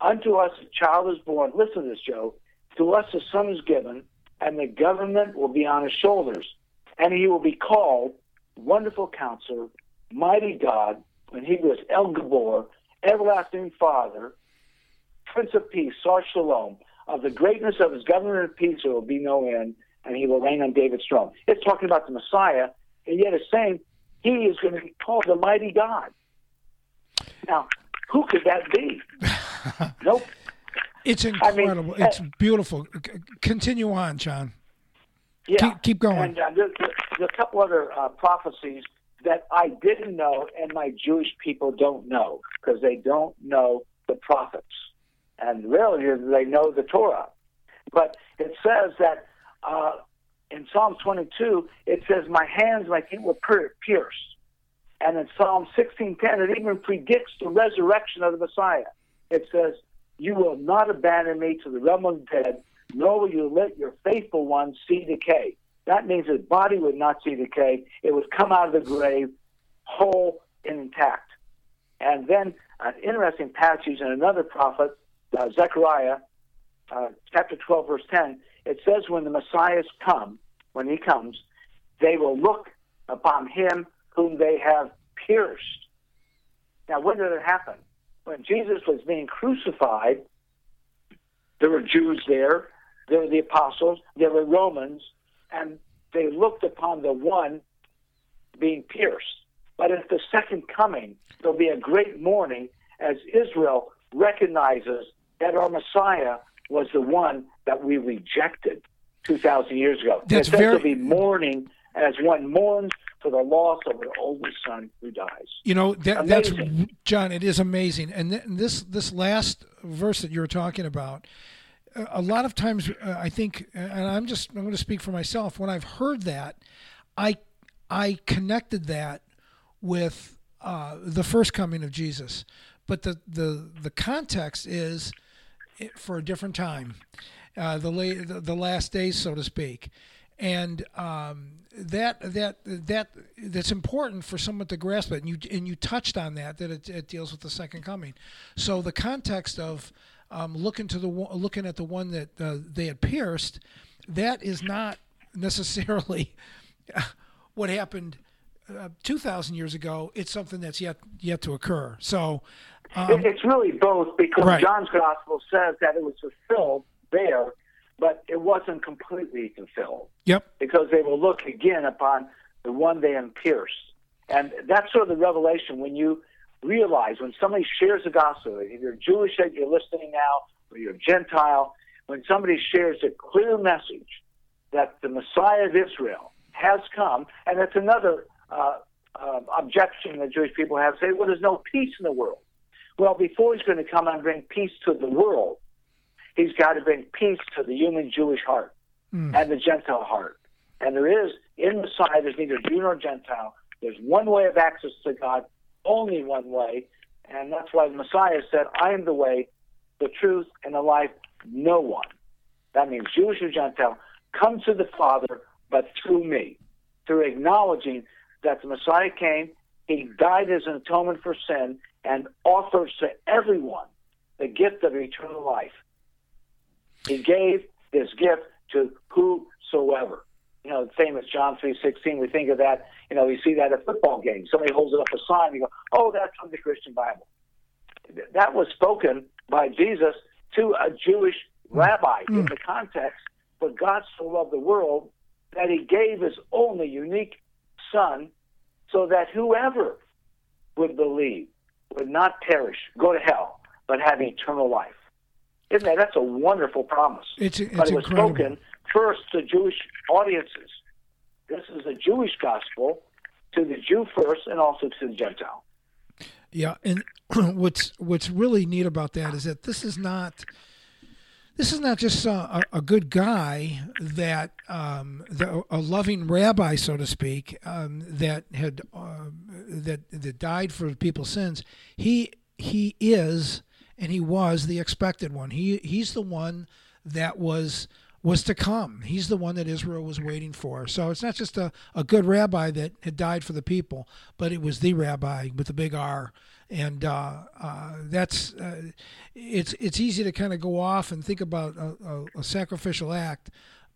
Unto us a child is born. Listen to this, Joe. To us a son is given, and the government will be on his shoulders. And he will be called Wonderful Counselor, Mighty God, when he was El Gibor, Everlasting Father, Prince of Peace, Sar Shalom. Of the greatness of his government and peace there will be no end, and he will reign on David's throne. It's talking about the Messiah, and yet it's saying he is going to be called the mighty God. Now, who could that be? *laughs* nope. It's incredible. I mean, it's uh, beautiful. Continue on, John. Yeah. Keep, keep going. And uh, there's, there's, a couple other uh, prophecies that I didn't know and my Jewish people don't know because they don't know the prophets. And really, they know the Torah. But it says that uh, in Psalm 22, it says, My hands, my feet were pierced. And in Psalm 16:10, it even predicts the resurrection of the Messiah. It says, "You will not abandon me to the realm of the dead, nor will you let your faithful one see decay." That means his body would not see decay; it would come out of the grave whole and intact. And then an interesting passage in another prophet, uh, Zechariah, uh, chapter 12, verse 10. It says, "When the Messiah come, when he comes, they will look upon him whom they have pierced. Now, when did it happen? When Jesus was being crucified, there were Jews there, there were the apostles, there were Romans, and they looked upon the one being pierced. But at the second coming, there'll be a great mourning as Israel recognizes that our Messiah was the one that we rejected 2,000 years ago. That's very... There'll be mourning as one mourns for the loss of an only son who dies. You know that, that's John. It is amazing, and th- this this last verse that you were talking about. A lot of times, uh, I think, and I'm just I'm going to speak for myself. When I've heard that, I I connected that with uh, the first coming of Jesus, but the the the context is for a different time, uh, the, la- the the last days, so to speak and um, that that that that's important for someone to grasp it. And you and you touched on that that it, it deals with the second coming. So the context of um, looking to the looking at the one that uh, they had pierced, that is not necessarily *laughs* what happened uh, two thousand years ago. It's something that's yet yet to occur. So um, it's really both because right. John's gospel says that it was fulfilled there but it wasn't completely fulfilled. Yep. Because they will look again upon the one they have pierced. And that's sort of the revelation when you realize when somebody shares the gospel, if you're Jewish that you're listening now, or you're Gentile, when somebody shares a clear message that the Messiah of Israel has come, and that's another uh, uh, objection that Jewish people have. Say, well, there's no peace in the world. Well, before he's going to come and bring peace to the world, he's got to bring peace to the human Jewish heart mm. and the Gentile heart. And there is, in Messiah, there's neither Jew nor Gentile. There's one way of access to God, only one way. And that's why the Messiah said, I am the way, the truth, and the life. No one, that means Jewish or Gentile, comes to the Father but through me, through acknowledging that the Messiah came, he died as an atonement for sin, and offers to everyone the gift of eternal life. He gave this gift to whosoever. You know, the famous John three sixteen. We think of that. You know, we see that at football games. Somebody holds up a sign. We go, "Oh, that's from the Christian Bible." That was spoken by Jesus to a Jewish rabbi mm. in the context. But God so loved the world that He gave His only unique Son, so that whoever would believe would not perish, go to hell, but have eternal life. Isn't that? That's a wonderful promise. It's, it's but it was incredible. spoken first to Jewish audiences. This is a Jewish gospel to the Jew first and also to the Gentile. Yeah, and *clears throat* what's what's really neat about that is that this is not this is not just a, a good guy that um, the, a loving rabbi, so to speak, um, that had uh, that that died for people's sins. He he is and he was the expected one. He he's the one that was was to come. He's the one that Israel was waiting for. So it's not just a, a good rabbi that had died for the people, but it was the rabbi with the big R and uh, uh, that's uh, it's it's easy to kind of go off and think about a, a, a, sacrificial act,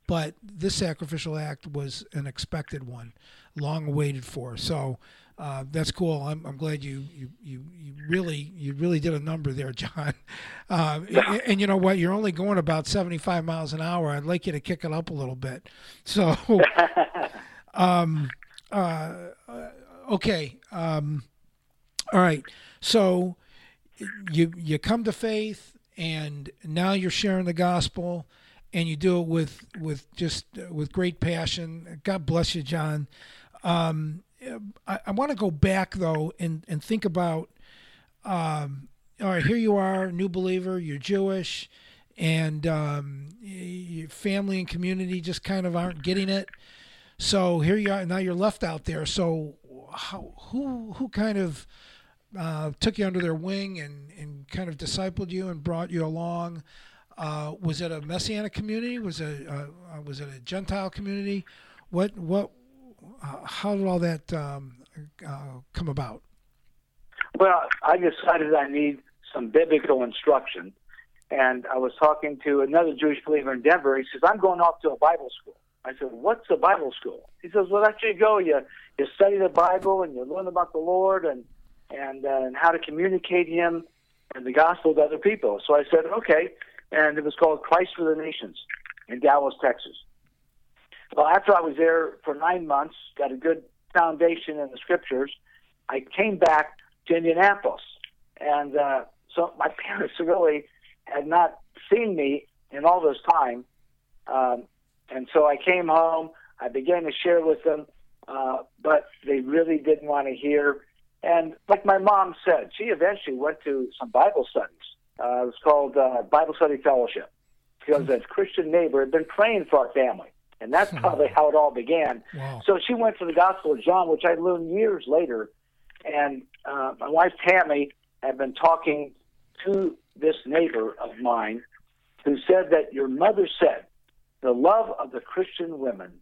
but this sacrificial act was an expected one, long awaited for. So. Uh, that's cool. I'm, I'm glad you, you, you, you really you really did a number there, John. *laughs* Uh, and, and, you know what? You're only going about 75 miles an hour. I'd like you to kick it up a little bit. *laughs* So, *laughs* um, uh, okay. Um, all right. So you you come to faith and now you're sharing the gospel and you do it with with just with great passion. God bless you, John. Um, I, I want to go back though and and think about. Um, all right, here you are, new believer. You're Jewish, and um, your family and community just kind of aren't getting it. So here you are. Now you're left out there. So how, who who kind of uh, took you under their wing and, and kind of discipled you and brought you along. Uh, was it a messianic community? Was it uh, uh was it a Gentile community? What what? Uh, how did all that um, uh, come about? Well, I decided I need some biblical instruction, and I was talking to another Jewish believer in Denver. He says, "I'm going off to a Bible school." I said, "What's a Bible school?" He says, "Well, that's where you go. You you study the Bible and you learn about the Lord and." And, uh, and how to communicate Him and the gospel to other people. So I said, okay. And it was called Christ for the Nations in Dallas, Texas. Well, after I was there for nine months, got a good foundation in the scriptures, I came back to Indianapolis. And uh, so my *laughs* parents really had not seen me in all this time. Um, and so I came home. I began to share with them, uh, but they really didn't want to hear and like my mom said, she eventually went to some Bible studies. Uh, it was called uh, Bible Study Fellowship because as Christian neighbor had been praying for our family. And that's hmm. probably how it all began. Wow. So she went to the Gospel of John, which I learned years later. And uh, my wife Tammy had been talking to this neighbor of mine who said that your mother said the love of the Christian women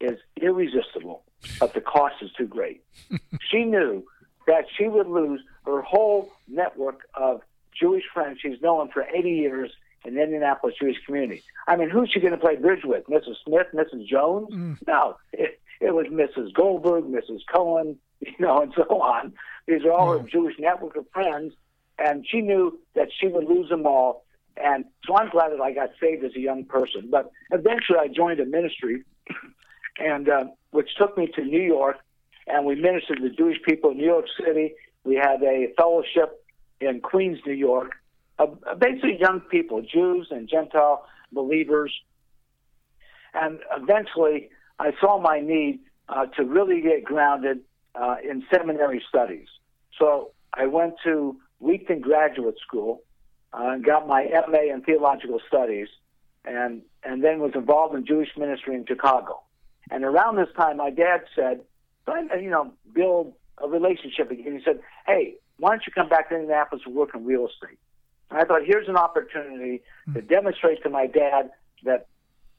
is irresistible, but the cost is too great. *laughs* she knew that she would lose her whole network of Jewish friends she's known for 80 years in the Indianapolis Jewish community. I mean, who's she going to play bridge with? Mrs. Smith, Mrs. Jones? Mm. No, it, it was Mrs. Goldberg, Mrs. Cohen, *laughs* you know, and so on. These are all mm. her Jewish network of friends, and she knew that she would lose them all. And so I'm glad that I got saved as a young person. But eventually, I joined a ministry, *clears throat* and uh, which took me to New York and we ministered to the Jewish people in New York City. We had a fellowship in Queens, New York, uh, basically young people, Jews and Gentile believers. And eventually, I saw my need uh, to really get grounded uh, in seminary studies. So I went to Wheaton Graduate School uh, and got my MA in theological studies, and and then was involved in Jewish ministry in Chicago. And around this time, my dad said, "You know, build a relationship again." He said, "Hey, why don't you come back to Indianapolis and work in real estate?" And I thought, here's an opportunity to demonstrate to my dad that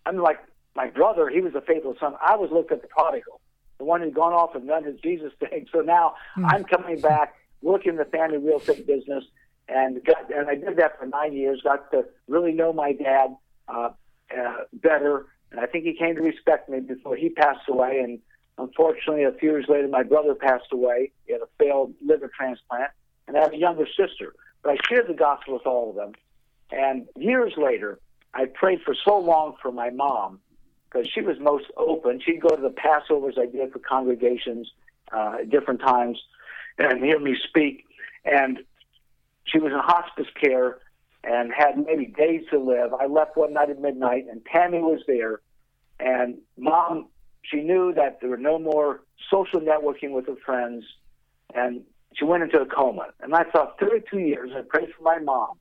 I'm like my brother. He was a faithful son. I was looked at the prodigal, the one who'd gone off and done his Jesus thing. So now mm. I'm coming back, working the family real estate business, and got and I did that for nine years. Got to really know my dad uh, uh, better, and I think he came to respect me before he passed away. And unfortunately, a few years later, my brother passed away. He had a failed liver transplant, and I have a younger sister. But I shared the gospel with all of them. And years later, I prayed for so long for my mom because she was most open. She'd go to the Passovers I did for congregations uh, at different times and hear me speak. And she was in hospice care and had maybe days to live. I left one night at midnight, and Tammy was there. And mom, she knew that there were no more social networking with her friends, and she went into a coma. And I thought, 32 years, I prayed for my mom.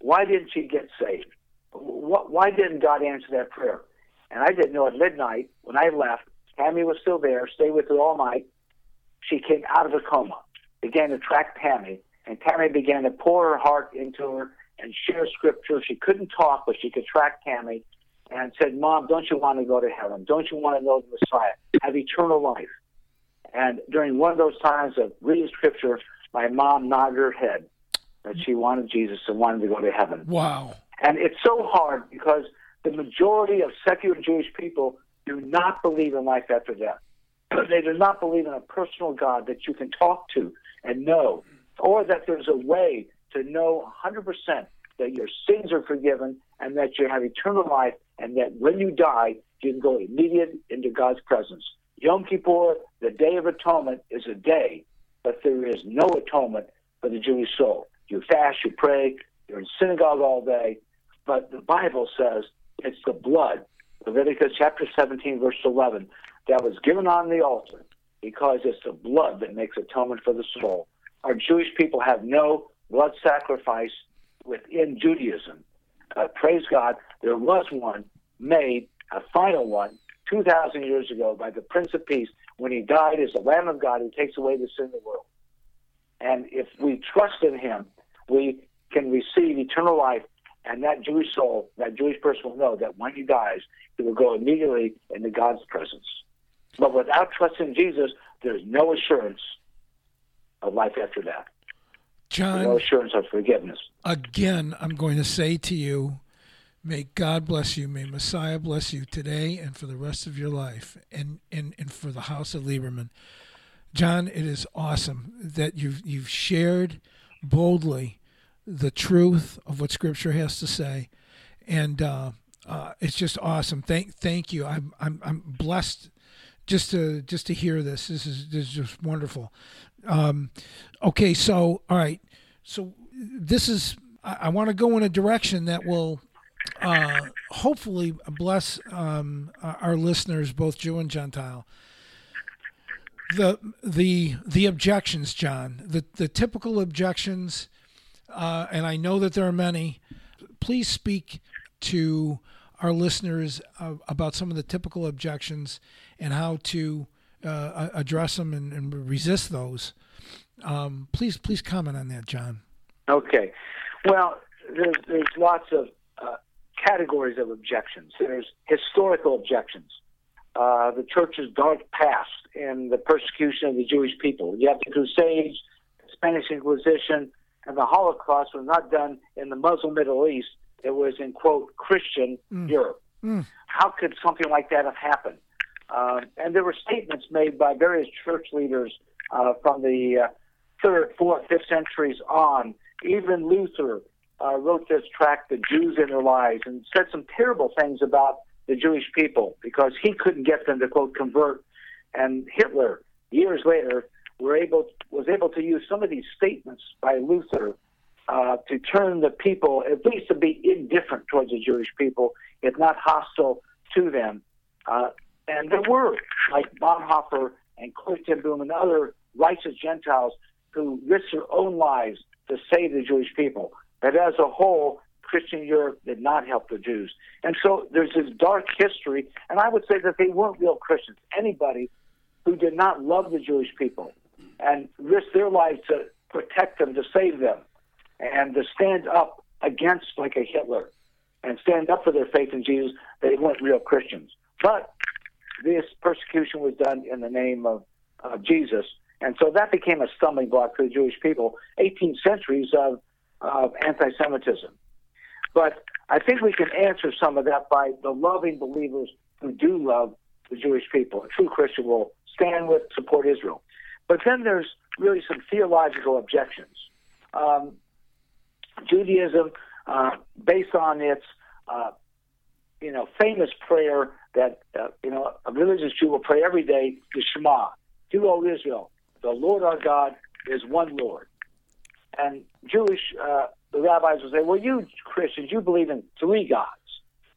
Why didn't she get saved? Why didn't God answer that prayer? And I didn't know at midnight when I left, Tammy was still there, stayed with her all night. She came out of a coma, began to track Tammy, and Tammy began to pour her heart into her and share scripture. She couldn't talk, but she could track Tammy and said, Mom, don't you want to go to heaven? Don't you want to know the Messiah? Have eternal life. And during one of those times of reading scripture, my mom nodded her head that she wanted Jesus and wanted to go to heaven. Wow. And it's so hard because the majority of secular Jewish people do not believe in life after death. *clears throat* They do not believe in a personal God that you can talk to and know, or that there's a way to know 100% that your sins are forgiven and that you have eternal life and that when you die, you can go immediate into God's presence. Yom Kippur, the Day of Atonement, is a day, but there is no atonement for the Jewish soul. You fast, you pray, you're in synagogue all day, but the Bible says it's the blood, Leviticus chapter 17, verse 11, that was given on the altar because it's the blood that makes atonement for the soul. Our Jewish people have no blood sacrifice within Judaism. Uh, praise God, there was one made, a final one, 2,000 years ago by the Prince of Peace when he died as the Lamb of God who takes away the sin of the world. And if we trust in him, we can receive eternal life. And that Jewish soul, that Jewish person will know that when he dies, he will go immediately into God's presence. But without trusting Jesus, there's no assurance of life after that. John, no assurance of forgiveness. Again, I'm going to say to you, may God bless you. May Messiah bless you today and for the rest of your life, and, and, and for the house of Lieberman. John, it is awesome that you've you've shared boldly the truth of what Scripture has to say, and uh, uh, it's just awesome. Thank thank you. I'm I'm I'm blessed just to just to hear this. This is this is just wonderful. Um, okay, so all right, so this is I, I want to go in a direction that will uh, hopefully bless um, our listeners, both Jew and Gentile. The the the objections, John, the the typical objections, uh, and I know that there are many. Please speak to our listeners uh, about some of the typical objections and how to uh, address them and, and resist those. Um, please, please comment on that, John. Okay. Well, there's, there's lots of uh, categories of objections. There's historical objections. Uh, the church's dark past and the persecution of the Jewish people. You have the Crusades, the Spanish Inquisition, and the Holocaust was not done in the Muslim Middle East. It was in, quote, Christian mm. Europe. Mm. How could something like that have happened? Uh, and there were statements made by various church leaders uh, from the uh, third, fourth, fifth centuries on. Even Luther uh, wrote this tract, The Jews and Their Lies, and said some terrible things about the Jewish people because he couldn't get them to, quote, convert. And Hitler, years later, were able was able to use some of these statements by Luther uh, to turn the people, at least to be indifferent towards the Jewish people, if not hostile to them. Uh, and there were, like Bonhoeffer and Corrie ten Boom and other righteous Gentiles who risked their own lives to save the Jewish people. But as a whole, Christian Europe did not help the Jews. And so there's this dark history, and I would say that they weren't real Christians. Anybody who did not love the Jewish people and risk their lives to protect them, to save them, and to stand up against like a Hitler and stand up for their faith in Jesus, they weren't real Christians. But this persecution was done in the name of Jesus. And so that became a stumbling block for the Jewish people. 18 centuries of, of anti Semitism. But I think we can answer some of that by the loving believers who do love the Jewish people. A true Christian will stand with, support Israel. But then there's really some theological objections. Um, Judaism, uh, based on its uh, you know famous prayer that uh, you know a religious Jew will pray every day, the Shema, "Hear, O Israel, the Lord our God is one Lord." And Jewish uh, the rabbis will say, "Well, you Christians, you believe in three gods.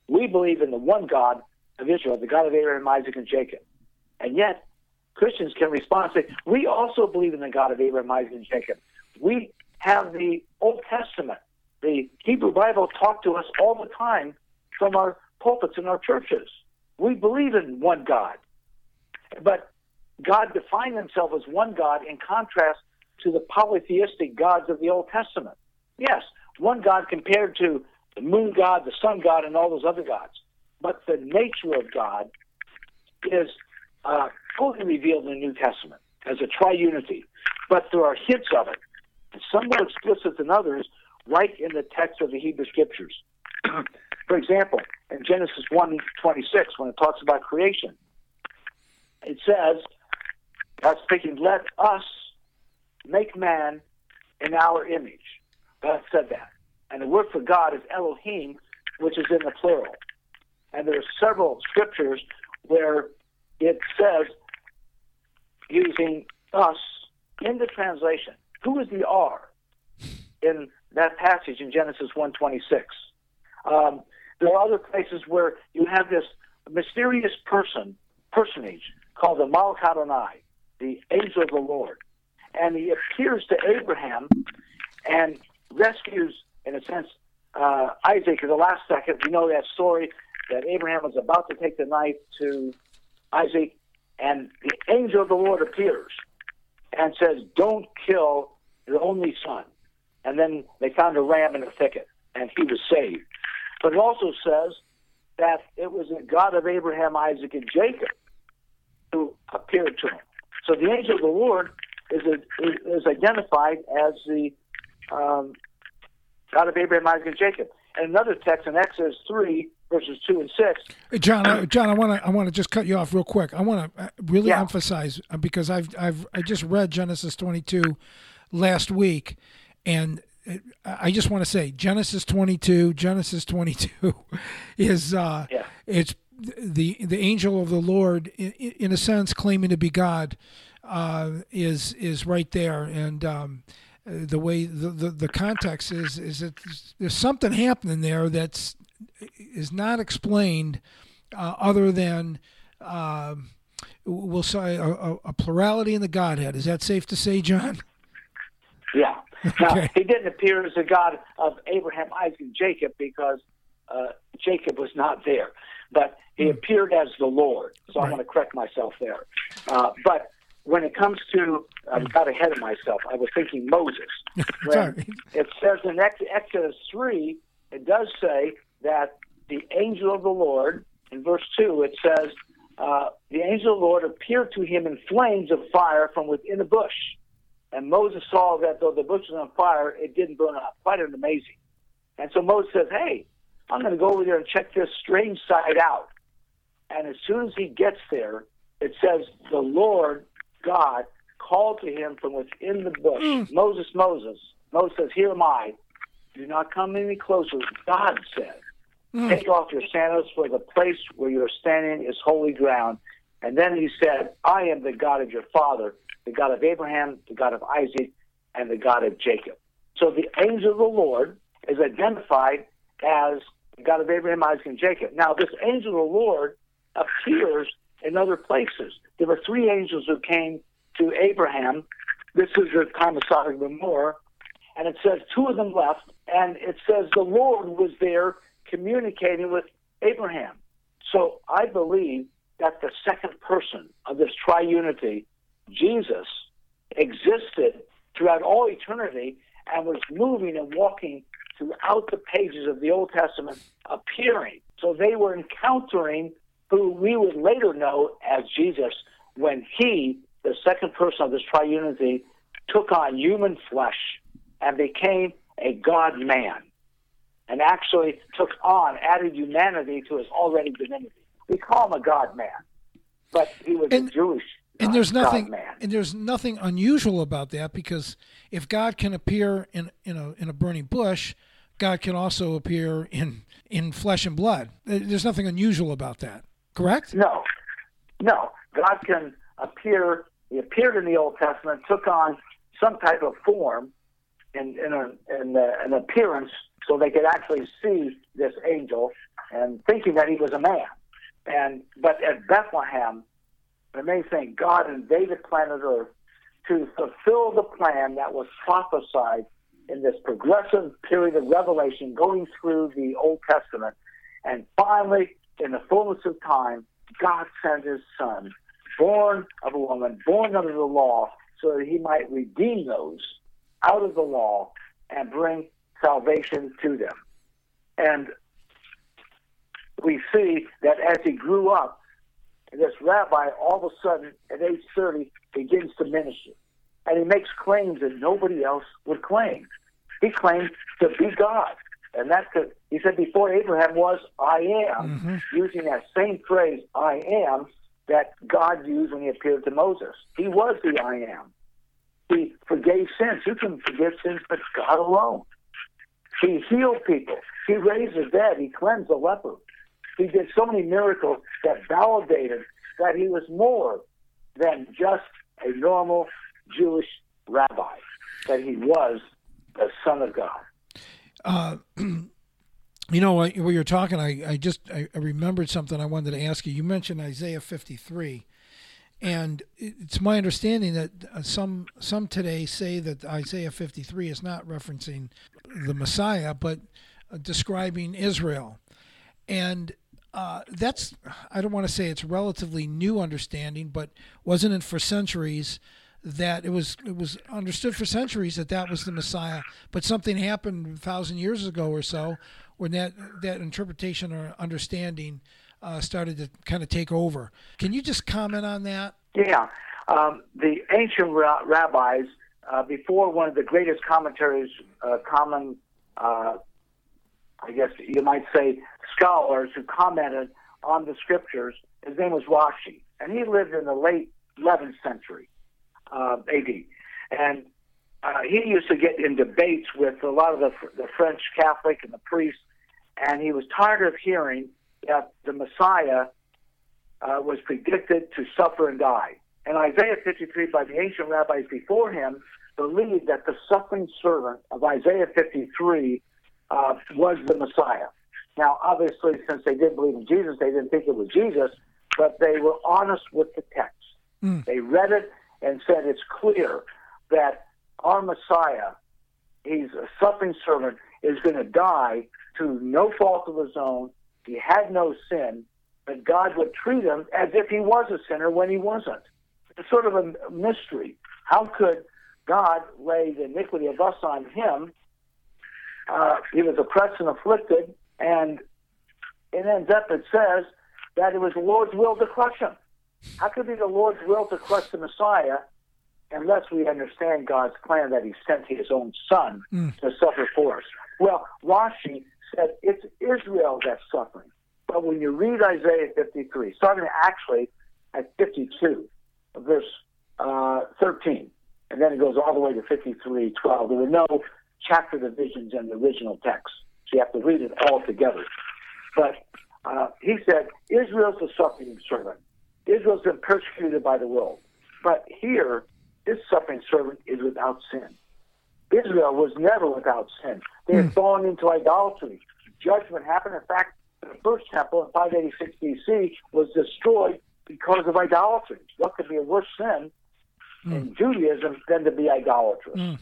We believe in the one God of Israel, the God of Abraham, Isaac, and Jacob." And yet, Christians can respond say, "We also believe in the God of Abraham, Isaac, and Jacob. We have the Old Testament, the Hebrew Bible, talk to us all the time from our pulpits in our churches. We believe in one God. But God defined himself as one God in contrast to the polytheistic gods of the Old Testament. Yes, one God compared to the moon God, the sun God, and all those other gods. But the nature of God is uh, fully revealed in the New Testament as a triunity. But there are hints of it, some more explicit than others, right in the text of the Hebrew Scriptures. *clears throat* For example, in Genesis 1:26, when it talks about creation, it says, God speaking, let us make man in our image. God said that. And the word for God is Elohim, which is in the plural. And there are several scriptures where it says, using us in the translation, who is the R in that passage in Genesis 1:26? Um, there are other places where you have this mysterious person, personage called the Malach Adonai, the angel of the Lord, and he appears to Abraham and rescues, in a sense, uh, Isaac at the last second. We know that story that Abraham was about to take the knife to Isaac, and the angel of the Lord appears and says, "Don't kill your only son." And then they found a ram in a thicket, and he was saved. But it also says that it was the God of Abraham, Isaac, and Jacob who appeared to him. So the angel of the Lord is, a, is identified as the um, God of Abraham, Isaac, and Jacob. And another text in Exodus 3, verses 2 and 6. Hey John, I, John, I want to I want to just cut you off real quick. I want to uh, really yeah. emphasize uh, because I've I've I just read Genesis 22 last week and I just want to say Genesis 22, Genesis 22 *laughs* is uh, yeah. it's the the angel of the Lord in, in a sense claiming to be God uh, is is right there and um, the way the, the, the context is is that there's something happening there that's is not explained uh, other than uh, we'll say a, a, plurality in the Godhead. Is that safe to say, John? Yeah. Now, okay. he didn't appear as the God of Abraham, Isaac, and Jacob because uh, Jacob was not there, but he mm. appeared as the Lord. So right. I'm going to correct myself there. Uh, but when it comes to, I got ahead of myself. I was thinking Moses. *laughs* It says in Exodus 3, it does say that the angel of the Lord, in verse 2, it says, uh, the angel of the Lord appeared to him in flames of fire from within a bush. And Moses saw that though the bush was on fire, it didn't burn up. Quite an amazing. And so Moses says, Hey, I'm going to go over there and check this strange side out. And as soon as he gets there, it says, The Lord God called to him from within the bush, mm. Moses, Moses. Moses says, Here am I. Do not come any closer. God said, mm. Take off your sandals, for the place where you are standing is holy ground. And then he said, I am the God of your father, the God of Abraham, the God of Isaac, and the God of Jacob. So the angel of the Lord is identified as the God of Abraham, Isaac, and Jacob. Now, this angel of the Lord appears in other places. There were three angels who came to Abraham. This is the and Gomorrah. And it says two of them left, and it says the Lord was there communicating with Abraham. So I believe that the second person of this triunity, Jesus, existed throughout all eternity and was moving and walking throughout the pages of the Old Testament, appearing. So they were encountering who we would later know as Jesus when he, the second person of this triunity, took on human flesh and became a God man and actually took on, added humanity to his already divinity. We call him a God man, but he was and, a Jewish. And oh, there's oh, nothing, man. and there's nothing unusual about that because if God can appear in in a in a burning bush, God can also appear in in flesh and blood. Uh, there's nothing unusual about that. Correct? No, no. God can appear. He appeared in the Old Testament, took on some type of form in in, in a, an appearance, so they could actually see this angel, and thinking that he was a man. And but at Bethlehem, the main thing, God invaded planet Earth to fulfill the plan that was prophesied in this progressive period of revelation going through the Old Testament. And finally, in the fullness of time, God sent his son, born of a woman, born under the law, so that he might redeem those out of the law and bring salvation to them. And we see that as he grew up, this rabbi all of a sudden at age 30 begins to minister. And he makes claims that nobody else would claim. He claims to be God. And that's the, he said before Abraham was, I am, mm-hmm. using that same phrase, I am, that God used when he appeared to Moses. He was the I am. He forgave sins. Who can forgive sins but God alone? He healed people. He raised the dead. He cleansed the leper. He did so many miracles that validated that he was more than just a normal Jewish rabbi, that he was the Son of God. Uh, *clears throat* you know, while you're talking, I, I just I remembered something I wanted to ask you. You mentioned Isaiah 53, and it's my understanding that uh, some some today say that Isaiah 53 is not referencing the Messiah, but uh, describing Israel. And uh, that's I don't want to say it's relatively new understanding, but wasn't it for centuries that it was it was understood for centuries that that was the Messiah, but something happened a thousand years ago or so when that that interpretation or understanding uh, started to kind of take over. Can you just comment on that? Yeah, um, the ancient ra- rabbis uh, before one of the greatest commentaries, uh, common, uh, I guess you might say, scholars who commented on the scriptures. His name was Rashi, and he lived in the late 11th century uh, AD. And uh, he used to get in debates with a lot of the, the French Catholic and the priests, and he was tired of hearing that the Messiah uh, was predicted to suffer and die. And Isaiah 53, by the ancient rabbis before him, believed that the suffering servant of Isaiah 53 uh, was the Messiah. Now, obviously, since they didn't believe in Jesus, they didn't think it was Jesus, but they were honest with the text. Mm. They read it and said it's clear that our Messiah, he's a suffering servant, is going to die through no fault of his own. He had no sin, but God would treat him as if he was a sinner when he wasn't. It's sort of a mystery. How could God lay the iniquity of us on him? Uh, he was oppressed and afflicted, and it ends up, it says, that it was the Lord's will to crush him. How could it be the Lord's will to crush the Messiah unless we understand God's plan that he sent his own son mm. to suffer for us? Well, Rashi said it's Israel that's suffering. But when you read Isaiah 53, starting actually at 52, verse uh, 13, and then it goes all the way to 53, 12, there were no chapter divisions in the original text. So you have to read it all together. But uh, he said, Israel's a suffering servant. Israel's been persecuted by the world. But here, this suffering servant is without sin. Israel was never without sin. They had mm. fallen into idolatry. Judgment happened. In fact, the first temple in 586 BC was destroyed because of idolatry. What could be a worse sin mm. in Judaism than to be idolatrous? Mm.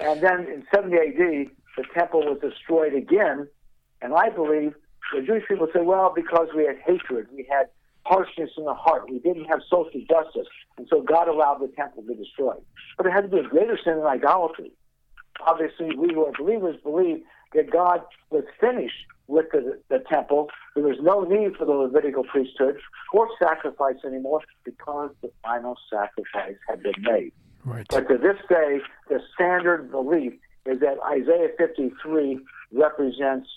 And then in 70 AD, the temple was destroyed again. And I believe the Jewish people say, well, because we had hatred, we had harshness in the heart, we didn't have social justice, and so God allowed the temple to be destroyed. But it had to be a greater sin than idolatry. Obviously, we who are believers believe that God was finished with the, the temple. There was no need for the Levitical priesthood or sacrifice anymore because the final sacrifice had been made. Right. But to this day, the standard belief is that Isaiah 53 represents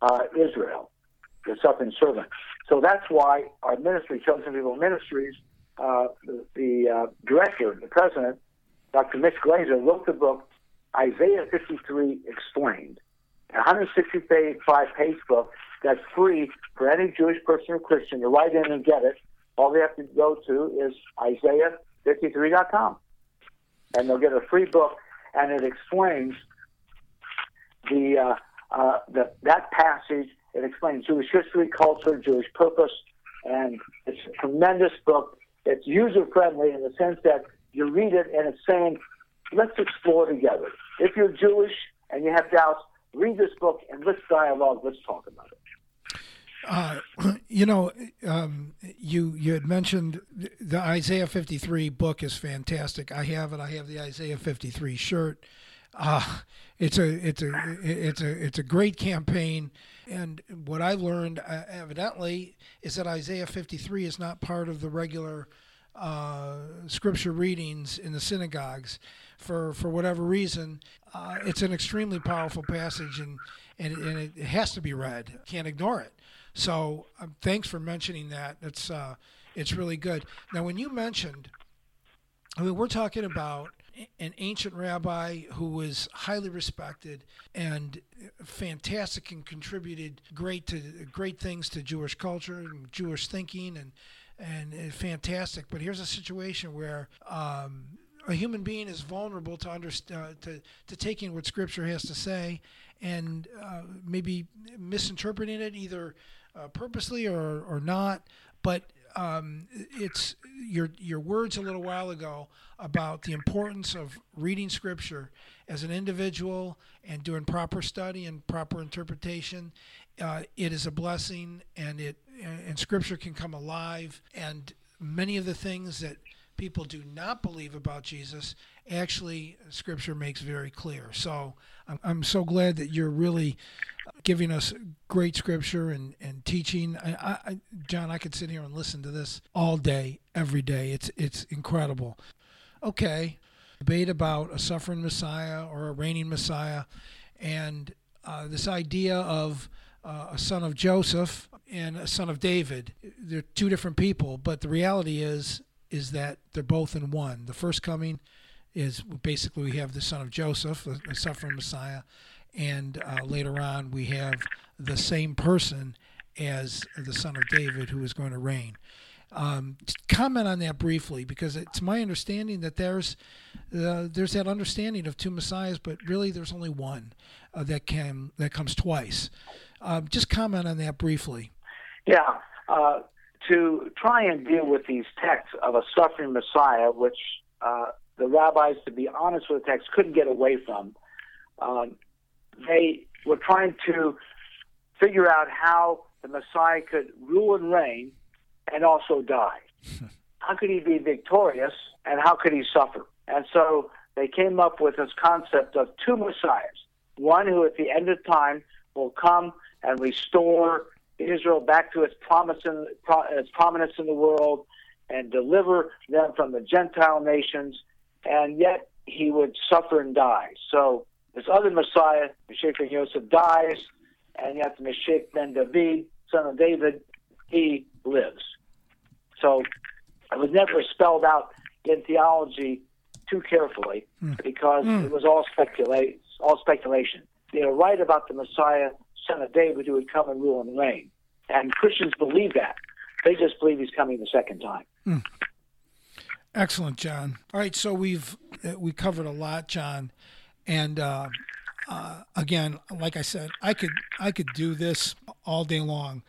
uh, Israel, the suffering servant. So that's why our ministry, Chosen People Ministries, uh, the, the uh, director, the president, Dr. Mitch Glaser, wrote the book Isaiah 53 Explained, a 165 page book that's free for any Jewish person or Christian to write in and get it. All they have to go to is Isaiah53.com. And they'll get a free book, and it explains the, uh, uh, the that passage. It explains Jewish history, culture, Jewish purpose, and it's a tremendous book. It's user friendly in the sense that you read it and it's saying, let's explore together. If you're Jewish and you have doubts, read this book and let's dialogue. Let's talk about it. Uh, *clears throat* you know, um, you you had mentioned the Isaiah 53 book is fantastic. I have it. I have the Isaiah 53 shirt. Uh, it's a it's a it's a it's a great campaign. And what I learned, uh, evidently, is that Isaiah 53 is not part of the regular uh, scripture readings in the synagogues for for whatever reason. Uh, it's an extremely powerful passage, and and, and it has to be read. Can't ignore it. So um, thanks for mentioning that. It's uh, it's really good. Now, when you mentioned, I mean, we're talking about an ancient rabbi who was highly respected and fantastic and contributed great to great things to Jewish culture and Jewish thinking and and fantastic. But here's a situation where um, a human being is vulnerable to, understand uh, to to taking what Scripture has to say and uh, maybe misinterpreting it either uh, purposely or or not. But um, it's your your words a little while ago about the importance of reading Scripture as an individual and doing proper study and proper interpretation. Uh, it is a blessing, and it and Scripture can come alive. And many of the things that people do not believe about Jesus, actually, Scripture makes very clear. So I'm, I'm so glad that you're really giving us great Scripture and, and teaching. I, I, John, I could sit here and listen to this all day, every day. It's it's incredible. Okay, debate about a suffering Messiah or a reigning Messiah, and uh, this idea of uh, a son of Joseph and a son of David. They're two different people, but the reality is is that they're both in one. The first coming is basically we have the son of Joseph, the, suffering Messiah, and uh, later on we have the same person as the son of David who is going to reign. Um, comment on that briefly because it's my understanding that there's uh, there's that understanding of two messiahs, but really there's only one uh, that can that comes twice. Um, just comment on that briefly. Yeah, uh, to try and deal with these texts of a suffering Messiah, which uh, the rabbis, to be honest with the text, couldn't get away from. Um, they were trying to figure out how the Messiah could rule and reign and also die. *laughs* how could he be victorious and how could he suffer? And so they came up with this concept of two Messiahs one who at the end of time will come and restore Israel back to its promise in, its prominence in the world and deliver them from the Gentile nations, and yet he would suffer and die. So this other Messiah, Mashiach ben Yosef, dies, and yet the Mashiach ben David, son of David, he lives. So it was never spelled out in theology too carefully mm. because mm. it was all speculate, all speculation. They were right about the Messiah son of David who would come and rule and reign. And Christians believe that. They just believe he's coming the second time. Mm. Excellent, John. All right, so we've uh, we covered a lot, John, And uh, uh, again, like I said, I could I could do this all day long.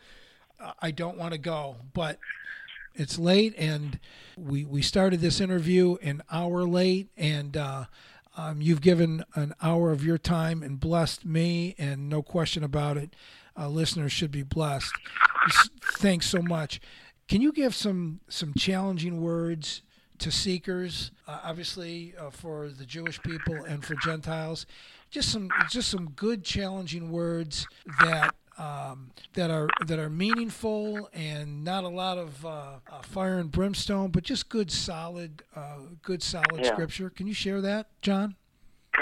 I don't want to go, but it's late, and we we started this interview an hour late, and uh, um, you've given an hour of your time and blessed me, and no question about it. Uh, listeners should be blessed. Thanks so much. Can you give some some challenging words to seekers, uh, obviously uh, for the Jewish people and for Gentiles? Just some just some good challenging words that um, that are that are meaningful and not a lot of uh, uh, fire and brimstone, but just good, solid, uh, good, solid yeah. scripture. Can you share that, John?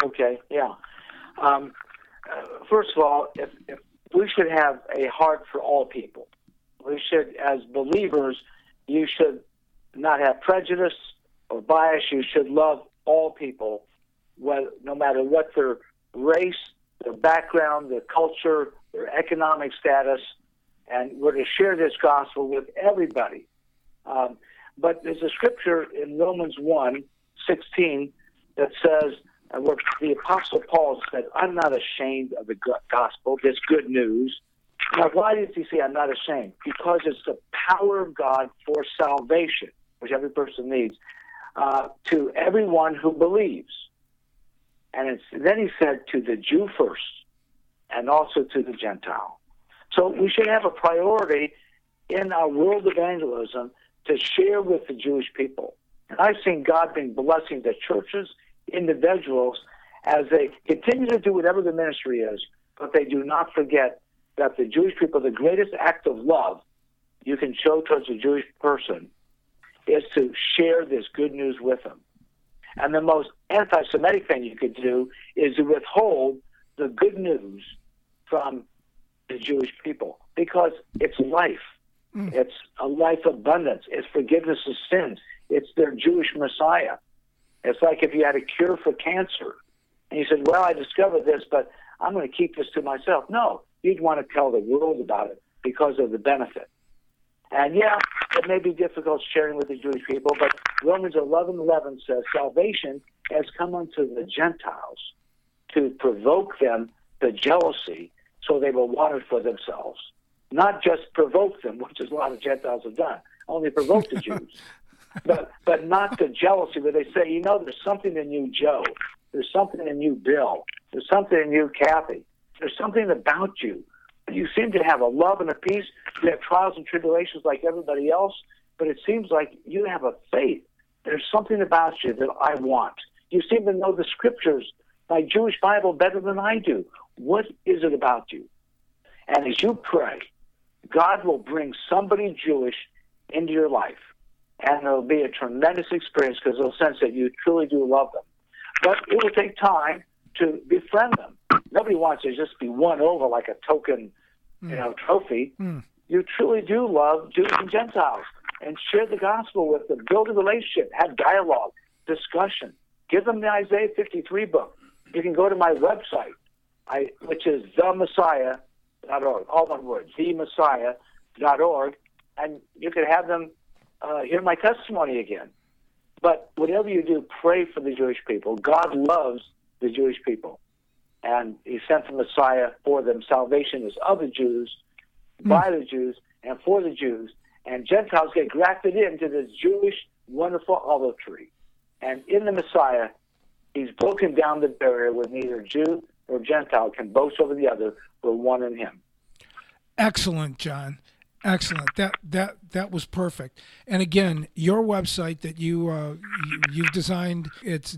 Okay. Yeah. Um, uh, first of all, if, if we should have a heart for all people, we should, as believers, you should not have prejudice or bias. You should love all people, whether, no matter what their race, their background, their culture, their economic status, and we're to share this gospel with everybody. Um, but there's a scripture in Romans 1 16 that says, uh, where the Apostle Paul said, I'm not ashamed of the gospel, this good news. Now, why does he say I'm not ashamed? Because it's the power of God for salvation, which every person needs, uh, to everyone who believes. And then he said to the Jew first, and also to the Gentile. So we should have a priority in our world evangelism to share with the Jewish people. And I've seen God bring blessing to churches, individuals, as they continue to do whatever the ministry is, but they do not forget that the Jewish people, the greatest act of love you can show towards a Jewish person is to share this good news with them. And the most anti Semitic thing you could do is to withhold the good news from the Jewish people because it's life. Mm. It's a life abundance. It's forgiveness of sins. It's their Jewish Messiah. It's like if you had a cure for cancer and you said, Well, I discovered this, but I'm going to keep this to myself. No, you'd want to tell the world about it because of the benefit. And yeah, it may be difficult sharing with the Jewish people, but Romans 11 11 says, Salvation has come unto the Gentiles to provoke them to jealousy so they will want it for themselves. Not just provoke them, which is a lot of Gentiles have done, only provoke the Jews. *laughs* But, but not the jealousy where they say, you know, there's something in you, Joe. There's something in you, Bill. There's something in you, Kathy. There's something about you. You seem to have a love and a peace. You have trials and tribulations like everybody else, but it seems like you have a faith. There's something about you that I want. You seem to know the scriptures, my Jewish Bible, better than I do. What is it about you? And as you pray, God will bring somebody Jewish into your life. And it'll be a tremendous experience because they'll sense that you truly do love them. But it will take time to befriend them. Nobody wants to just be won over like a token, mm. you know, trophy. Mm. You truly do love Jews and Gentiles and share the gospel with them. Build a relationship, have dialogue, discussion. Give them the Isaiah 53 book. You can go to my website, I, which is themessiah.org, all one word, themessiah.org, and you can have them uh, hear my testimony again. But whatever you do, pray for the Jewish people. God loves the Jewish people, and He sent the Messiah for them. Salvation is of the Jews, mm. by the Jews, and for the Jews. And Gentiles get grafted into this Jewish wonderful olive tree. And in the Messiah, He's broken down the barrier where neither Jew nor Gentile can boast over the other. We're one in Him. Excellent, John. Excellent. That that that was perfect. And again, your website that you, uh, you have designed it's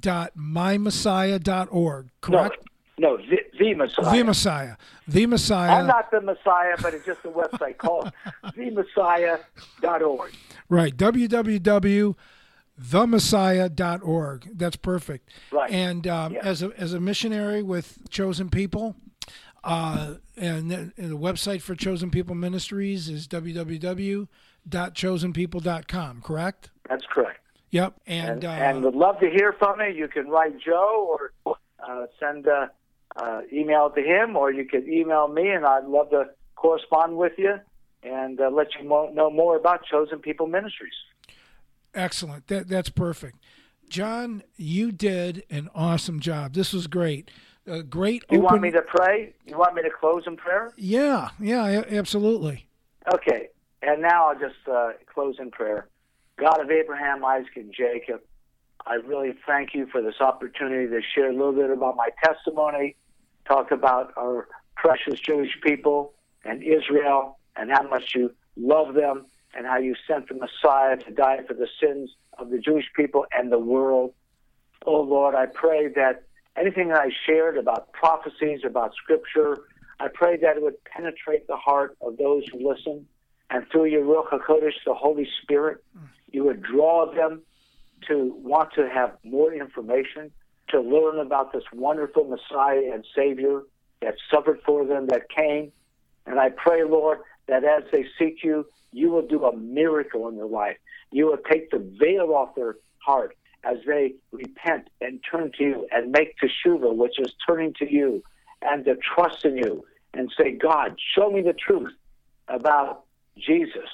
www.mymessiah.org. Correct. No, no the, the, Messiah. The Messiah. The Messiah. I'm not the Messiah, but it's just a website called *laughs* themessiah.org. Right. www themessiah.org. That's perfect. Right. And um, yeah. as a as a missionary with Chosen People, uh, and, the, and, the, website for Chosen People Ministries is www.chosenpeople.com. Correct? That's correct. Yep. And and, uh, and would love to hear from you. You can write Joe or uh, send a uh, email to him, or you could email me, and I'd love to correspond with you and uh, let you mo- know more about Chosen People Ministries. Excellent. That that's perfect. John, you did an awesome job. This was great. A great. You open... want me to pray? You want me to close in prayer? Yeah, yeah, absolutely. Okay, and now I'll just uh, close in prayer. God of Abraham, Isaac, and Jacob, I really thank you for this opportunity to share a little bit about my testimony, talk about our precious Jewish people and Israel, and how much you love them, and how you sent the Messiah to die for the sins of the Jewish people and the world. Oh Lord, I pray that anything that I shared about prophecies, about Scripture, I pray that it would penetrate the heart of those who listen, and through your Ruach HaKodesh, the Holy Spirit, you would draw them to want to have more information, to learn about this wonderful Messiah and Savior that suffered for them, that came. And I pray, Lord, that as they seek you, you will do a miracle in their life. You will take the veil off their heart as they repent and turn to you and make teshuva, which is turning to you and to trust in you and say, God, show me the truth about Jesus.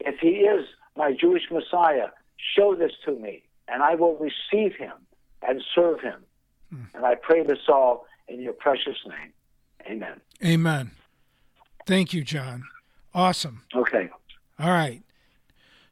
If he is my Jewish Messiah, show this to me, and I will receive him and serve him. Hmm. And I pray this all in your precious name. Amen. Amen. Thank you, John. Awesome. Okay. All right.